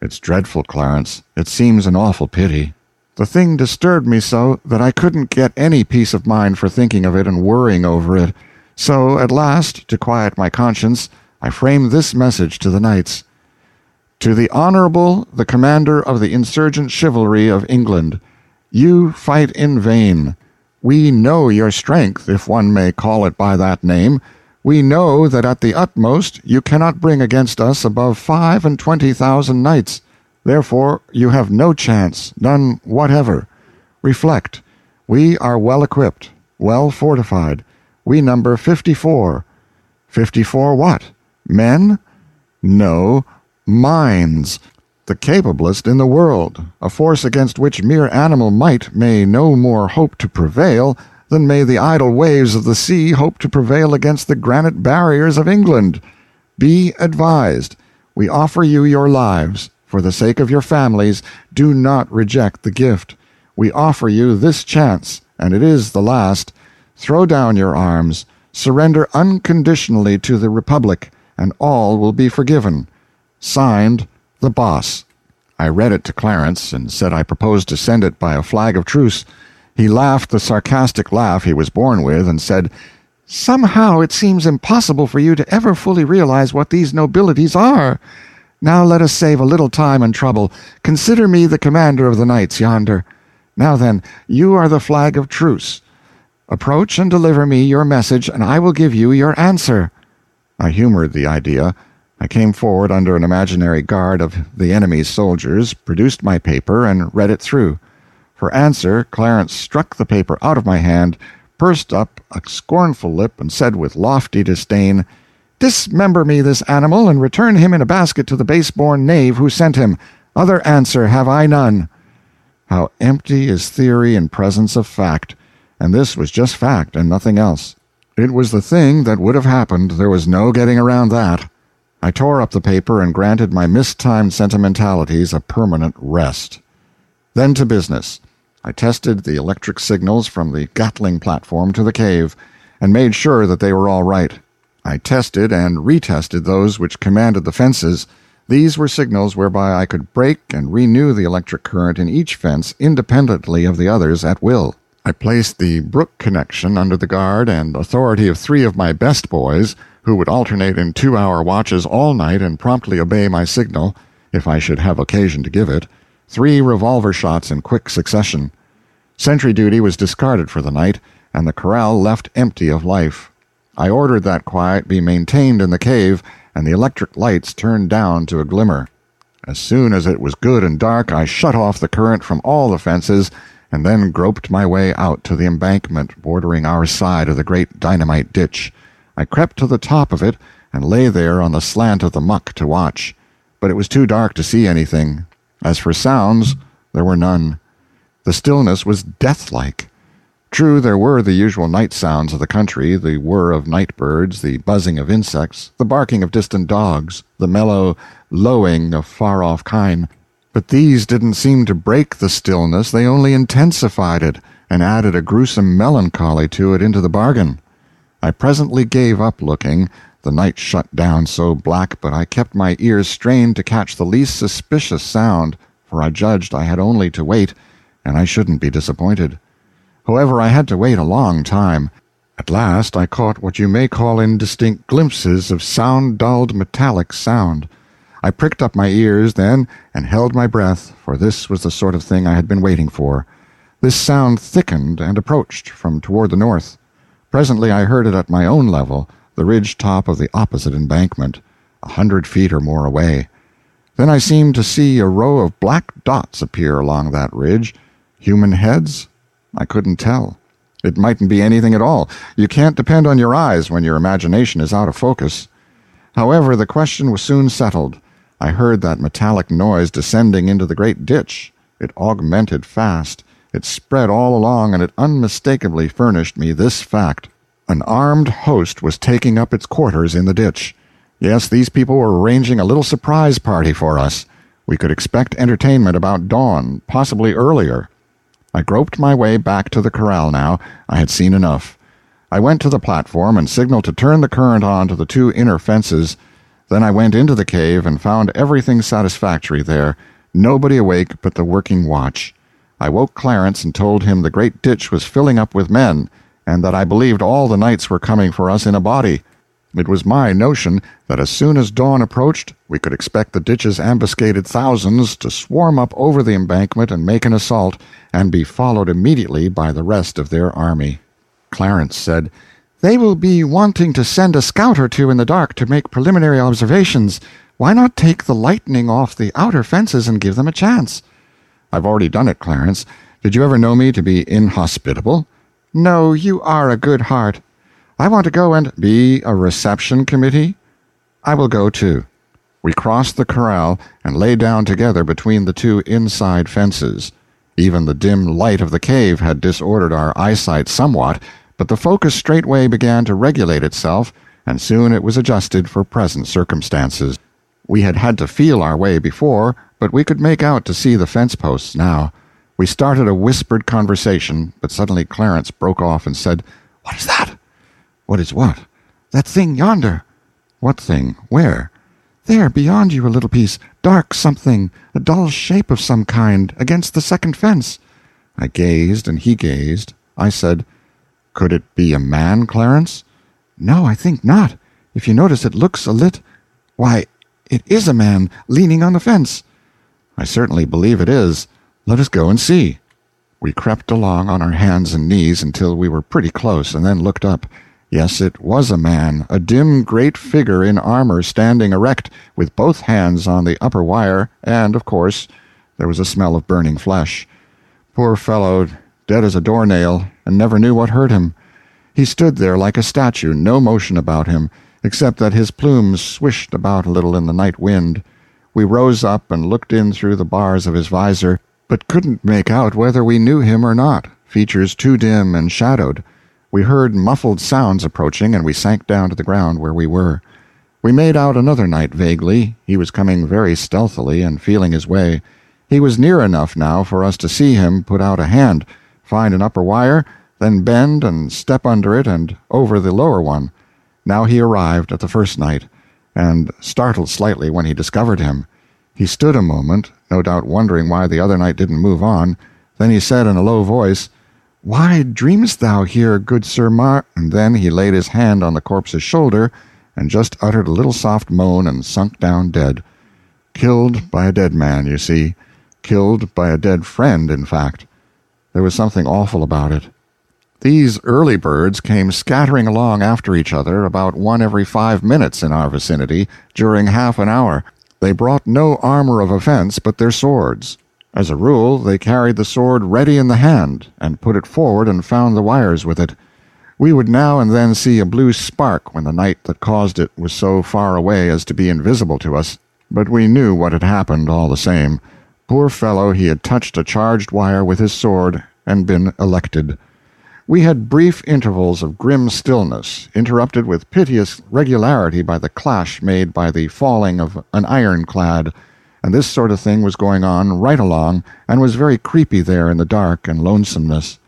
It's dreadful, Clarence. It seems an awful pity. The thing disturbed me so that I couldn't get any peace of mind for thinking of it and worrying over it. So, at last, to quiet my conscience, I framed this message to the knights. To the Honorable, the Commander of the Insurgent Chivalry of England, you fight in vain. We know your strength, if one may call it by that name. We know that at the utmost you cannot bring against us above five and twenty thousand knights. Therefore you have no chance, none whatever. Reflect. We are well equipped, well fortified. We number fifty-four. Fifty-four what? Men? No, minds. The capablest in the world, a force against which mere animal might may no more hope to prevail then may the idle waves of the sea hope to prevail against the granite barriers of England. Be advised. We offer you your lives. For the sake of your families, do not reject the gift. We offer you this chance, and it is the last. Throw down your arms. Surrender unconditionally to the Republic, and all will be forgiven. Signed, The Boss. I read it to Clarence, and said I proposed to send it by a flag of truce. He laughed the sarcastic laugh he was born with, and said, Somehow it seems impossible for you to ever fully realize what these nobilities are. Now let us save a little time and trouble. Consider me the commander of the knights yonder. Now then, you are the flag of truce. Approach and deliver me your message, and I will give you your answer. I humored the idea. I came forward under an imaginary guard of the enemy's soldiers, produced my paper, and read it through. For answer, Clarence struck the paper out of my hand, pursed up a scornful lip, and said with lofty disdain, Dismember me this animal, and return him in a basket to the base-born knave who sent him. Other answer have I none. How empty is theory in presence of fact! And this was just fact, and nothing else. It was the thing that would have happened. There was no getting around that. I tore up the paper and granted my mistimed sentimentalities a permanent rest. Then to business. I tested the electric signals from the Gatling platform to the cave, and made sure that they were all right. I tested and retested those which commanded the fences. These were signals whereby I could break and renew the electric current in each fence independently of the others at will. I placed the Brook connection under the guard and authority of three of my best boys, who would alternate in two hour watches all night and promptly obey my signal, if I should have occasion to give it, three revolver shots in quick succession. Sentry duty was discarded for the night, and the corral left empty of life. I ordered that quiet be maintained in the cave, and the electric lights turned down to a glimmer. As soon as it was good and dark, I shut off the current from all the fences, and then groped my way out to the embankment bordering our side of the great dynamite ditch. I crept to the top of it, and lay there on the slant of the muck to watch. But it was too dark to see anything. As for sounds, there were none. The stillness was deathlike. True, there were the usual night sounds of the country, the whir of night birds, the buzzing of insects, the barking of distant dogs, the mellow lowing of far-off kine. But these didn't seem to break the stillness, they only intensified it, and added a gruesome melancholy to it into the bargain. I presently gave up looking, the night shut down so black, but I kept my ears strained to catch the least suspicious sound, for I judged I had only to wait and I shouldn't be disappointed. However, I had to wait a long time. At last I caught what you may call indistinct glimpses of sound-dulled metallic sound. I pricked up my ears then and held my breath, for this was the sort of thing I had been waiting for. This sound thickened and approached from toward the north. Presently I heard it at my own level, the ridge top of the opposite embankment, a hundred feet or more away. Then I seemed to see a row of black dots appear along that ridge, Human heads? I couldn't tell. It mightn't be anything at all. You can't depend on your eyes when your imagination is out of focus. However, the question was soon settled. I heard that metallic noise descending into the great ditch. It augmented fast. It spread all along, and it unmistakably furnished me this fact. An armed host was taking up its quarters in the ditch. Yes, these people were arranging a little surprise party for us. We could expect entertainment about dawn, possibly earlier. I groped my way back to the corral now. I had seen enough. I went to the platform and signaled to turn the current on to the two inner fences. Then I went into the cave and found everything satisfactory there, nobody awake but the working watch. I woke Clarence and told him the great ditch was filling up with men, and that I believed all the knights were coming for us in a body. It was my notion that as soon as dawn approached, we could expect the ditch's ambuscaded thousands to swarm up over the embankment and make an assault, and be followed immediately by the rest of their army. Clarence said, They will be wanting to send a scout or two in the dark to make preliminary observations. Why not take the lightning off the outer fences and give them a chance? I've already done it, Clarence. Did you ever know me to be inhospitable? No, you are a good heart. I want to go and be a reception committee. I will go too. We crossed the corral and lay down together between the two inside fences. Even the dim light of the cave had disordered our eyesight somewhat, but the focus straightway began to regulate itself, and soon it was adjusted for present circumstances. We had had to feel our way before, but we could make out to see the fence posts now. We started a whispered conversation, but suddenly Clarence broke off and said, What is that? What is what? That thing yonder. What thing? Where? There, beyond you a little piece. Dark something. A dull shape of some kind, against the second fence. I gazed, and he gazed. I said, Could it be a man, Clarence? No, I think not. If you notice, it looks a lit. Why, it is a man, leaning on the fence. I certainly believe it is. Let us go and see. We crept along on our hands and knees until we were pretty close, and then looked up. Yes, it was a man, a dim great figure in armor standing erect, with both hands on the upper wire, and, of course, there was a smell of burning flesh. Poor fellow, dead as a doornail, and never knew what hurt him. He stood there like a statue, no motion about him, except that his plumes swished about a little in the night wind. We rose up and looked in through the bars of his visor, but couldn't make out whether we knew him or not, features too dim and shadowed. We heard muffled sounds approaching, and we sank down to the ground where we were. We made out another knight vaguely. He was coming very stealthily and feeling his way. He was near enough now for us to see him put out a hand, find an upper wire, then bend and step under it and over the lower one. Now he arrived at the first knight, and startled slightly when he discovered him. He stood a moment, no doubt wondering why the other knight didn't move on. Then he said in a low voice, Why dreamest thou here, good Sir Mar—" And then he laid his hand on the corpse's shoulder, and just uttered a little soft moan and sunk down dead. Killed by a dead man, you see. Killed by a dead friend, in fact. There was something awful about it. These early birds came scattering along after each other about one every five minutes in our vicinity during half an hour. They brought no armor of offense but their swords. As a rule, they carried the sword ready in the hand, and put it forward and found the wires with it. We would now and then see a blue spark when the knight that caused it was so far away as to be invisible to us, but we knew what had happened all the same. Poor fellow, he had touched a charged wire with his sword and been elected. We had brief intervals of grim stillness, interrupted with piteous regularity by the clash made by the falling of an ironclad, and this sort of thing was going on right along, and was very creepy there in the dark and lonesomeness.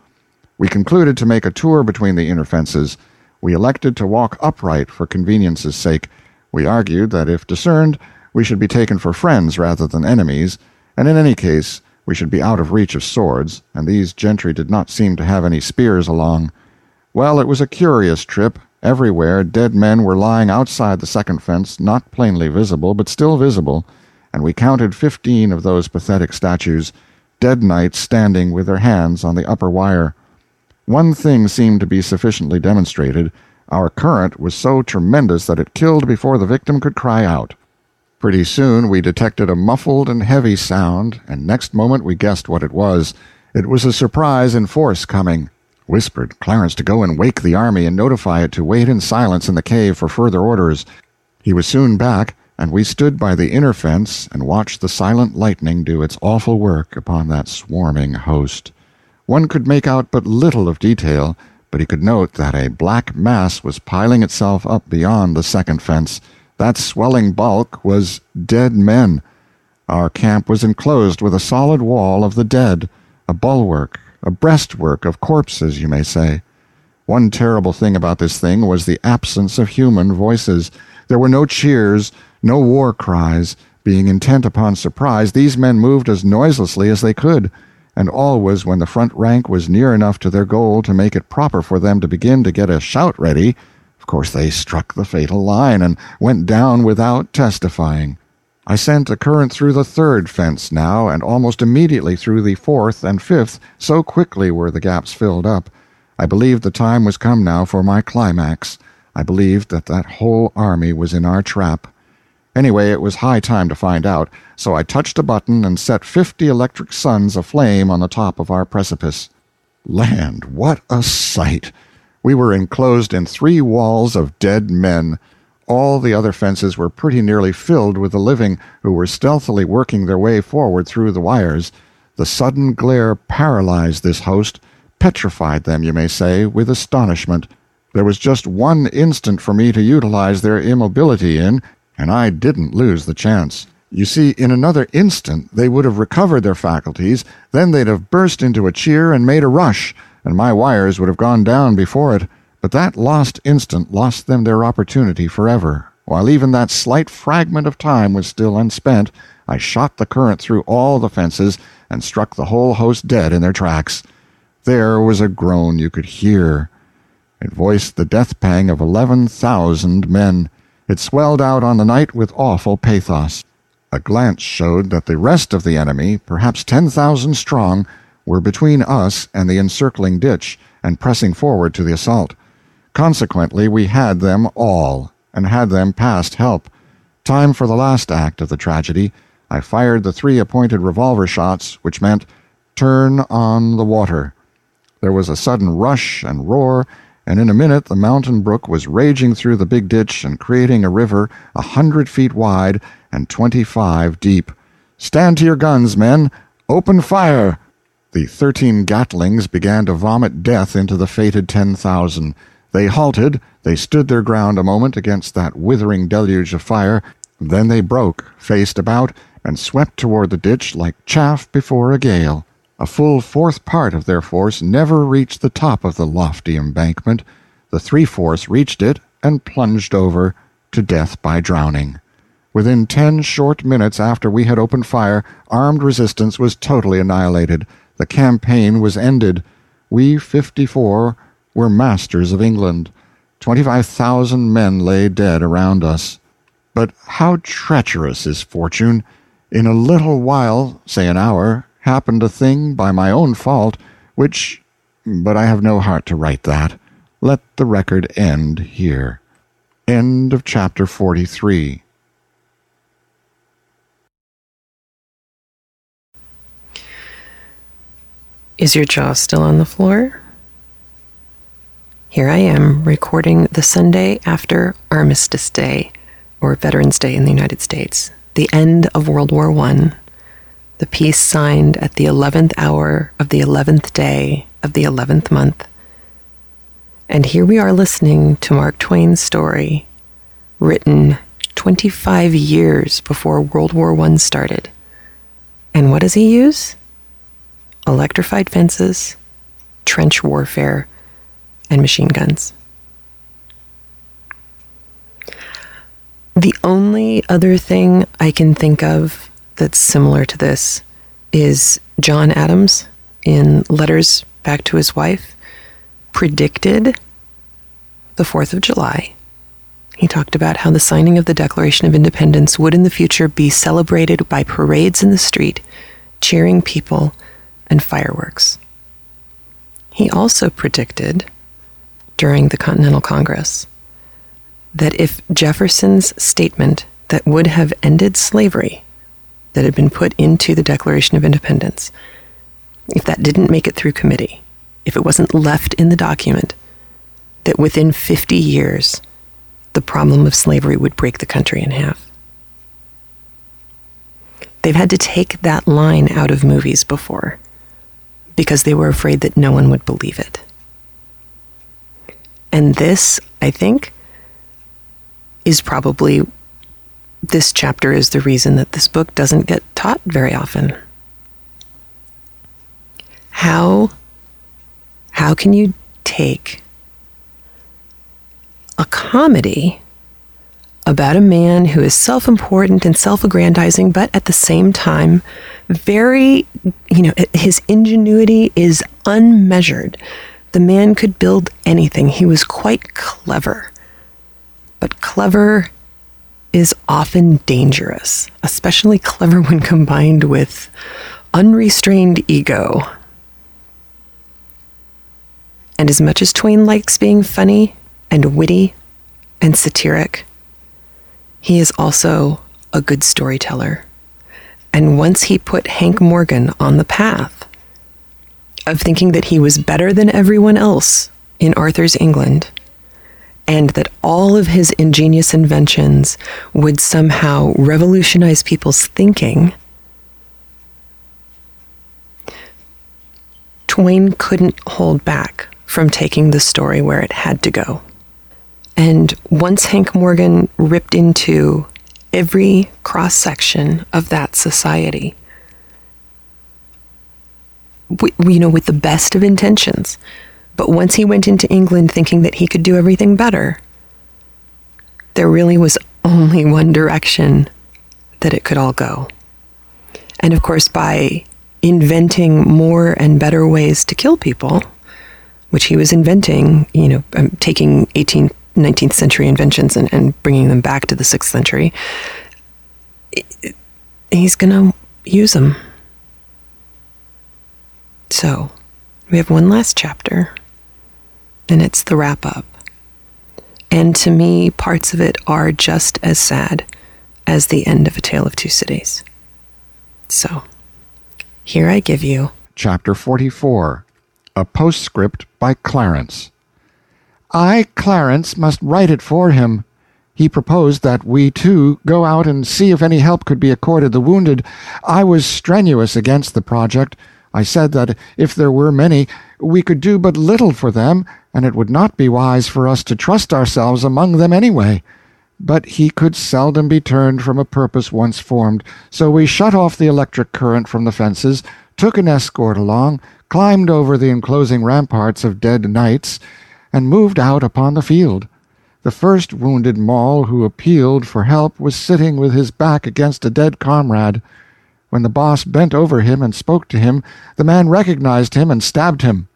We concluded to make a tour between the inner fences. We elected to walk upright for convenience's sake. We argued that if discerned, we should be taken for friends rather than enemies, and in any case we should be out of reach of swords, and these gentry did not seem to have any spears along. Well, it was a curious trip. Everywhere dead men were lying outside the second fence, not plainly visible, but still visible, and we counted fifteen of those pathetic statues, dead knights standing with their hands on the upper wire. One thing seemed to be sufficiently demonstrated. Our current was so tremendous that it killed before the victim could cry out. Pretty soon we detected a muffled and heavy sound, and next moment we guessed what it was. It was a surprise in force coming. Whispered Clarence to go and wake the army and notify it to wait in silence in the cave for further orders. He was soon back, and we stood by the inner fence and watched the silent lightning do its awful work upon that swarming host. One could make out but little of detail, but he could note that a black mass was piling itself up beyond the second fence. That swelling bulk was dead men. Our camp was enclosed with a solid wall of the dead, a bulwark, a breastwork of corpses, you may say. One terrible thing about this thing was the absence of human voices. There were no cheers, no war cries. Being intent upon surprise, these men moved as noiselessly as they could, and always when the front rank was near enough to their goal to make it proper for them to begin to get a shout ready, course, they struck the fatal line and went down without testifying. I sent a current through the third fence now, and almost immediately through the fourth and fifth, so quickly were the gaps filled up. I believed the time was come now for my climax. I believed that that whole army was in our trap. Anyway, it was high time to find out, so I touched a button and set fifty electric suns aflame on the top of our precipice. Land, what a sight! We were enclosed in three walls of dead men. All the other fences were pretty nearly filled with the living, who were stealthily working their way forward through the wires. The sudden glare paralyzed this host, petrified them, you may say, with astonishment. There was just one instant for me to utilize their immobility in, and I didn't lose the chance. You see, in another instant they would have recovered their faculties, then they'd have burst into a cheer and made a rush and my wires would have gone down before it, but that lost instant lost them their opportunity forever. While even that slight fragment of time was still unspent, I shot the current through all the fences and struck the whole host dead in their tracks. There was a groan you could hear. It voiced the death pang of eleven thousand men. It swelled out on the night with awful pathos. A glance showed that the rest of the enemy, perhaps ten thousand strong, were between us and the encircling ditch, and pressing forward to the assault. Consequently, we had them all, and had them past help. Time for the last act of the tragedy. I fired the three appointed revolver shots, which meant turn on the water. There was a sudden rush and roar, and in a minute the mountain brook was raging through the big ditch and creating a river a hundred feet wide and twenty-five deep. Stand to your guns, men! Open fire! The thirteen Gatlings began to vomit death into the fated ten thousand. They halted, they stood their ground a moment against that withering deluge of fire, then they broke, faced about, and swept toward the ditch like chaff before a gale. A full fourth part of their force never reached the top of the lofty embankment. The three-fourths reached it and plunged over to death by drowning. Within ten short minutes after we had opened fire, armed resistance was totally annihilated. The campaign was ended. We fifty-four were masters of England. Twenty-five thousand men lay dead around us. But how treacherous is fortune! In a little while, say an hour, happened a thing by my own fault, which but I have no heart to write that. Let the record end here. End of chapter 43. Is your jaw still on the floor? Here I am recording the Sunday after Armistice Day, or Veterans Day in the United States, the end of World War I, the peace signed at the 11th hour of the 11th day of the 11th month. And here we are listening to Mark Twain's story, written 25 years before World War I started. And what does he use? Electrified fences, trench warfare, and machine guns. The only other thing I can think of that's similar to this is John Adams in Letters Back to His Wife predicted the 4th of July. He talked about how the signing of the Declaration of Independence would in the future be celebrated by parades in the street, cheering people, and fireworks. He also predicted during the Continental Congress that if Jefferson's statement that would have ended slavery that had been put into the Declaration of Independence, if that didn't make it through committee, if it wasn't left in the document, that within 50 years, the problem of slavery would break the country in half. They've had to take that line out of movies before because they were afraid that no one would believe it. And this, I think, is probably this chapter is the reason that this book doesn't get taught very often. How how can you take a comedy about a man who is self-important and self-aggrandizing but at the same time very you know his ingenuity is unmeasured the man could build anything. He was quite clever. But clever is often dangerous, especially clever when combined with unrestrained ego. And as much as Twain likes being funny and witty and satiric, he is also a good storyteller. And once he put Hank Morgan on the path of thinking that he was better than everyone else in Arthur's England, and that all of his ingenious inventions would somehow revolutionize people's thinking, Twain couldn't hold back from taking the story where it had to go. And once Hank Morgan ripped into every cross section of that society, you know, with the best of intentions. But once he went into England thinking that he could do everything better, there really was only one direction that it could all go. And of course, by inventing more and better ways to kill people, which he was inventing, you know, um, taking 18th, 19th century inventions and, and bringing them back to the 6th century, he's going to use them. So, we have one last chapter, and it's the wrap up. And to me, parts of it are just as sad as the end of A Tale of Two Cities. So, here I give you Chapter 44 A Postscript by Clarence I, Clarence, must write it for him. He proposed that we two go out and see if any help could be accorded the wounded. I was strenuous against the project. I said that if there were many, we could do but little for them, and it would not be wise for us to trust ourselves among them anyway. But he could seldom be turned from a purpose once formed, so we shut off the electric current from the fences, took an escort along, climbed over the enclosing ramparts of dead knights, and moved out upon the field. The first wounded Mall who appealed for help was sitting with his back against a dead comrade. When the boss bent over him and spoke to him, the man recognized him and stabbed him.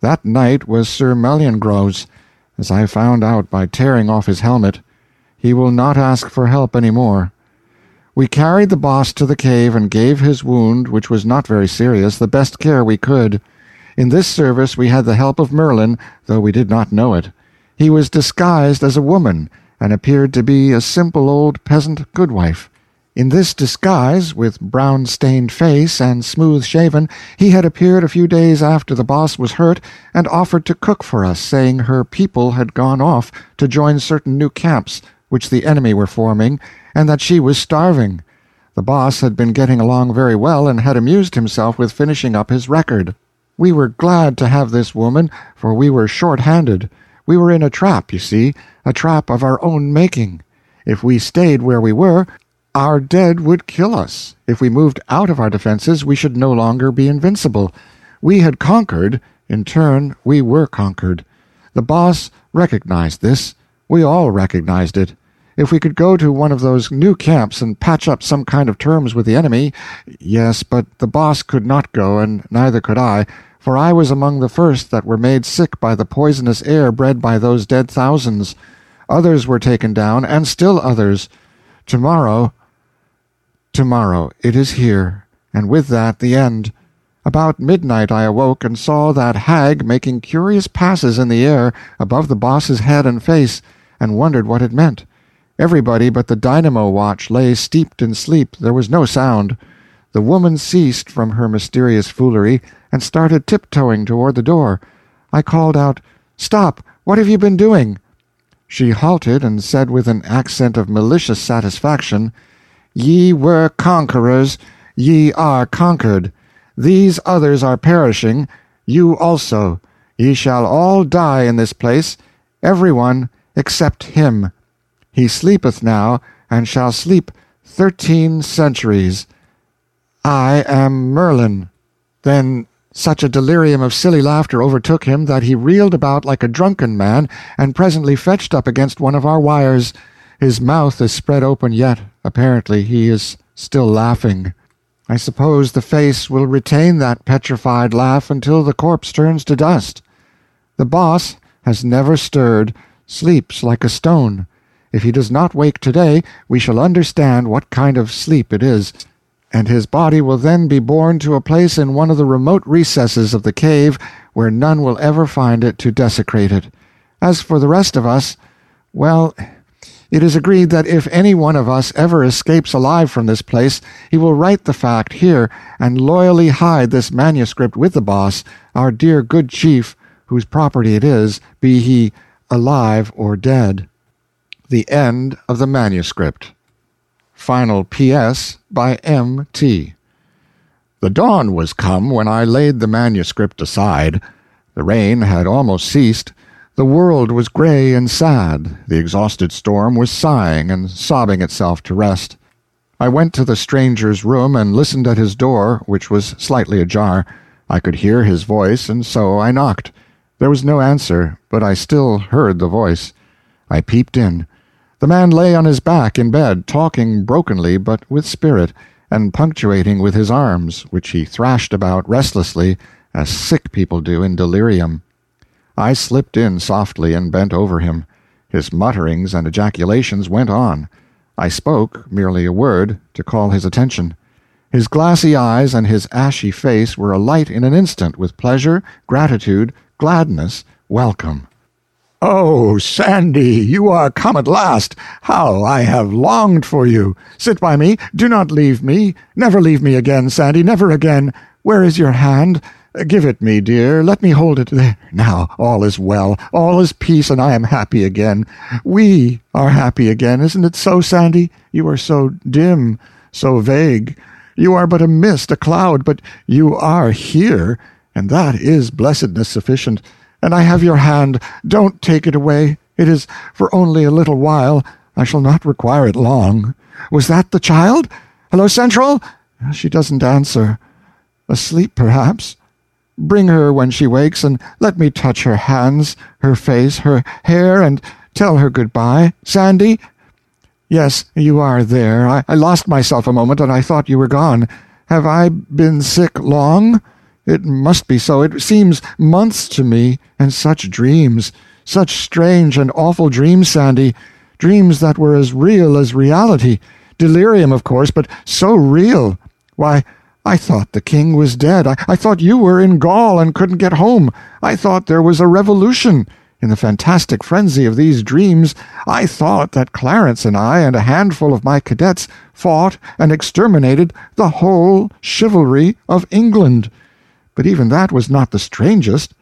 That knight was Sir Meliagraunce, as I found out by tearing off his helmet. He will not ask for help any more. We carried the boss to the cave and gave his wound, which was not very serious, the best care we could. In this service we had the help of Merlin, though we did not know it. He was disguised as a woman, and appeared to be a simple old peasant goodwife. In this disguise, with brown-stained face and smooth-shaven, he had appeared a few days after the boss was hurt, and offered to cook for us, saying her people had gone off to join certain new camps which the enemy were forming, and that she was starving. The boss had been getting along very well and had amused himself with finishing up his record. We were glad to have this woman, for we were short-handed. We were in a trap, you see, a trap of our own making. If we stayed where we were, our dead would kill us. If we moved out of our defenses, we should no longer be invincible. We had conquered. In turn, we were conquered. The boss recognized this. We all recognized it. If we could go to one of those new camps and patch up some kind of terms with the enemy, yes, but the boss could not go, and neither could I, for I was among the first that were made sick by the poisonous air bred by those dead thousands. Others were taken down, and still others. Tomorrow, tomorrow, it is here, and with that the end. About midnight I awoke and saw that hag making curious passes in the air above the boss's head and face, and wondered what it meant. Everybody but the dynamo watch lay steeped in sleep. There was no sound. The woman ceased from her mysterious foolery and started tiptoeing toward the door. I called out, Stop! What have you been doing? She halted and said with an accent of malicious satisfaction, Ye were conquerors, ye are conquered. These others are perishing, you also. Ye shall all die in this place, every one except him. He sleepeth now, and shall sleep thirteen centuries. I am Merlin. Then such a delirium of silly laughter overtook him that he reeled about like a drunken man, and presently fetched up against one of our wires. His mouth is spread open yet. Apparently he is still laughing. I suppose the face will retain that petrified laugh until the corpse turns to dust. The boss has never stirred, sleeps like a stone. If he does not wake today, we shall understand what kind of sleep it is, and his body will then be borne to a place in one of the remote recesses of the cave where none will ever find it to desecrate it. As for the rest of us, well, it is agreed that if any one of us ever escapes alive from this place, he will write the fact here and loyally hide this manuscript with the boss, our dear good chief, whose property it is, be he alive or dead. The End of the Manuscript. Final P.S. by M. T. The dawn was come when I laid the manuscript aside. The rain had almost ceased. The world was gray and sad. The exhausted storm was sighing and sobbing itself to rest. I went to the stranger's room and listened at his door, which was slightly ajar. I could hear his voice, and so I knocked. There was no answer, but I still heard the voice. I peeped in. The man lay on his back in bed, talking brokenly but with spirit, and punctuating with his arms, which he thrashed about restlessly, as sick people do in delirium. I slipped in softly and bent over him. His mutterings and ejaculations went on. I spoke, merely a word, to call his attention. His glassy eyes and his ashy face were alight in an instant with pleasure, gratitude, gladness, welcome. Oh, Sandy, you are come at last. How I have longed for you. Sit by me. Do not leave me. Never leave me again, Sandy, never again. Where is your hand? Give it me, dear. Let me hold it. There. Now, all is well. All is peace, and I am happy again. We are happy again. Isn't it so, Sandy? You are so dim, so vague. You are but a mist, a cloud, but you are here, and that is blessedness sufficient. And I have your hand. Don't take it away. It is for only a little while. I shall not require it long. Was that the child? Hello, Central? She doesn't answer. Asleep, perhaps? Bring her when she wakes, and let me touch her hands, her face, her hair, and tell her good-bye. Sandy? Yes, you are there. I, I lost myself a moment, and I thought you were gone. Have I been sick long? It must be so. It seems months to me, and such dreams. Such strange and awful dreams, Sandy. Dreams that were as real as reality. Delirium, of course, but so real. Why, I thought the king was dead. I, I thought you were in Gaul and couldn't get home. I thought there was a revolution. In the fantastic frenzy of these dreams, I thought that Clarence and I and a handful of my cadets fought and exterminated the whole chivalry of England. But even that was not the strangest.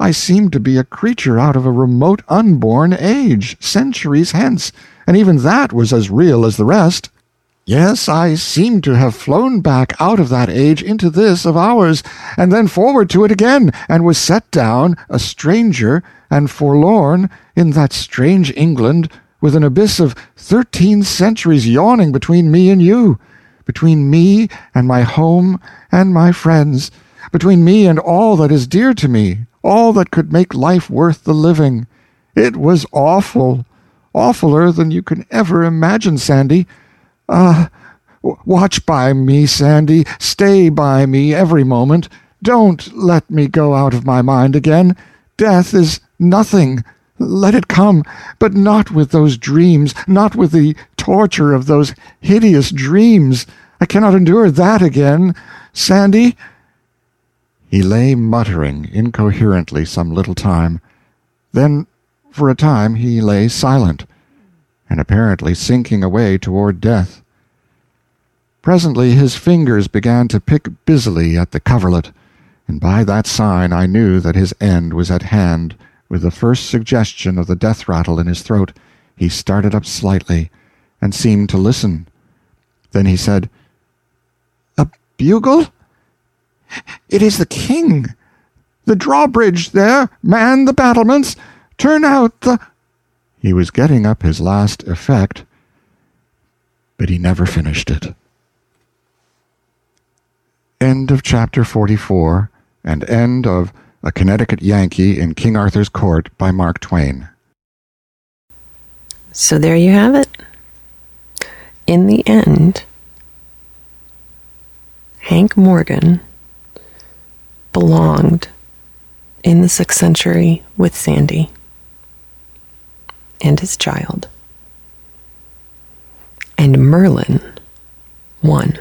I seemed to be a creature out of a remote unborn age, centuries hence, and even that was as real as the rest. Yes, I seemed to have flown back out of that age into this of ours, and then forward to it again, and was set down, a stranger and forlorn, in that strange England, with an abyss of thirteen centuries yawning between me and you, between me and my home and my friends, between me and all that is dear to me, all that could make life worth the living. It was awful, awfuler than you can ever imagine, Sandy. Ah, watch by me, Sandy. Stay by me every moment. Don't let me go out of my mind again. Death is nothing. Let it come, but not with those dreams, not with the torture of those hideous dreams. I cannot endure that again. Sandy? He lay muttering incoherently some little time. Then, for a time, he lay silent, and apparently sinking away toward death. Presently his fingers began to pick busily at the coverlet, and by that sign I knew that his end was at hand. With the first suggestion of the death rattle in his throat, he started up slightly, and seemed to listen. Then he said, A bugle? It is the king! The drawbridge there! Man the battlements! Turn out the... He was getting up his last effect, but he never finished it. End of chapter 44 and end of A Connecticut Yankee in King Arthur's Court by Mark Twain. So there you have it. In the end, Hank Morgan belonged in the sixth century with Sandy and his child. And Merlin won.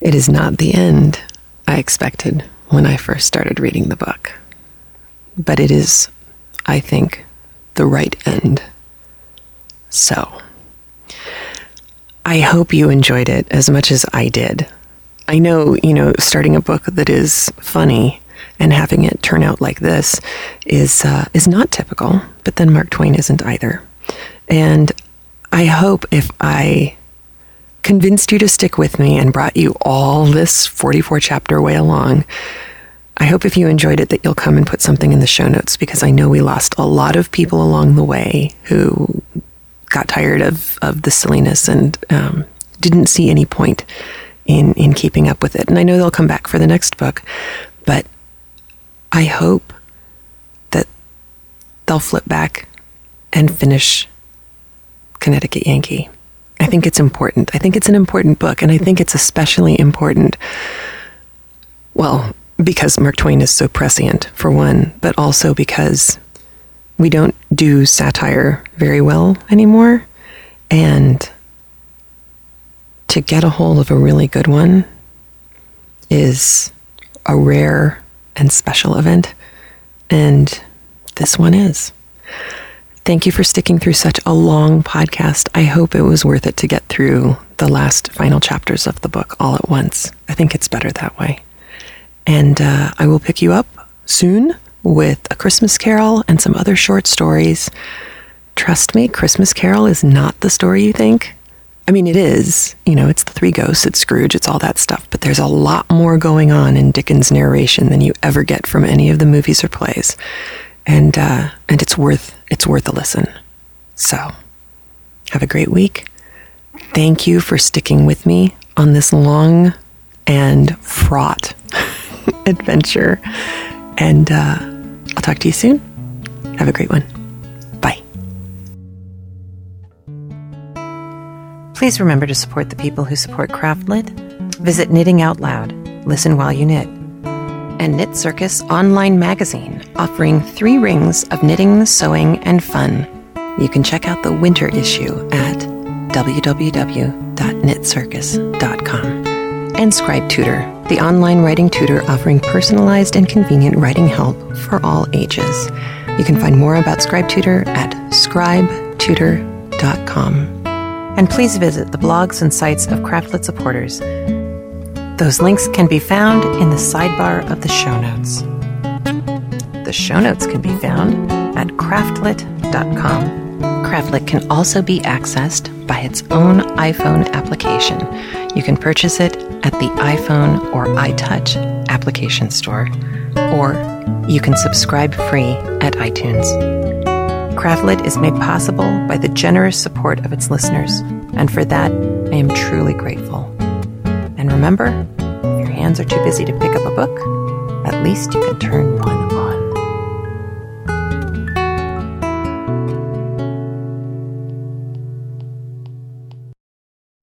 It is not the end I expected when I first started reading the book, but it is, I think, the right end. So, I hope you enjoyed it as much as I did. I know, you know, starting a book that is funny and having it turn out like this is uh, is not typical, but then Mark Twain isn't either. And I hope if I convinced you to stick with me and brought you all this 44 chapter way along. I hope if you enjoyed it that you'll come and put something in the show notes because I know we lost a lot of people along the way who got tired of, of the silliness and um, didn't see any point in, in keeping up with it. And I know they'll come back for the next book, but I hope that they'll flip back and finish Connecticut Yankee. I think it's important. I think it's an important book, and I think it's especially important. Well, because Mark Twain is so prescient, for one, but also because we don't do satire very well anymore. And to get a hold of a really good one is a rare and special event. And this one is. Thank you for sticking through such a long podcast. I hope it was worth it to get through the last final chapters of the book all at once. I think it's better that way. And uh, I will pick you up soon with a Christmas Carol and some other short stories. Trust me, Christmas Carol is not the story you think. I mean, it is. You know, it's the three ghosts, it's Scrooge, it's all that stuff. But there's a lot more going on in Dickens' narration than you ever get from any of the movies or plays, and uh, and it's worth it's worth a listen. So, have a great week. Thank you for sticking with me on this long and fraught adventure, and uh, I'll talk to you soon. Have a great one. Bye. Please remember to support the people who support Craftlit. Visit Knitting Out Loud, listen while you knit, and Knit Circus online magazine, offering three rings of knitting, sewing, and fun. You can check out the winter issue at www.knitcircus.com. And Scribe Tutor, the online writing tutor offering personalized and convenient writing help for all ages. You can find more about Scribe Tutor at scribetutor.com and please visit the blogs and sites of Craftlit supporters. Those links can be found in the sidebar of the show notes. The show notes can be found at craftlit.com. Craftlit can also be accessed by its own iPhone application. You can purchase it at the iPhone or iTouch application store, or you can subscribe free at iTunes. Craftlit is made possible by the generous support of its listeners, and for that, I am truly grateful. And remember, if your hands are too busy to pick up a book, at least you can turn one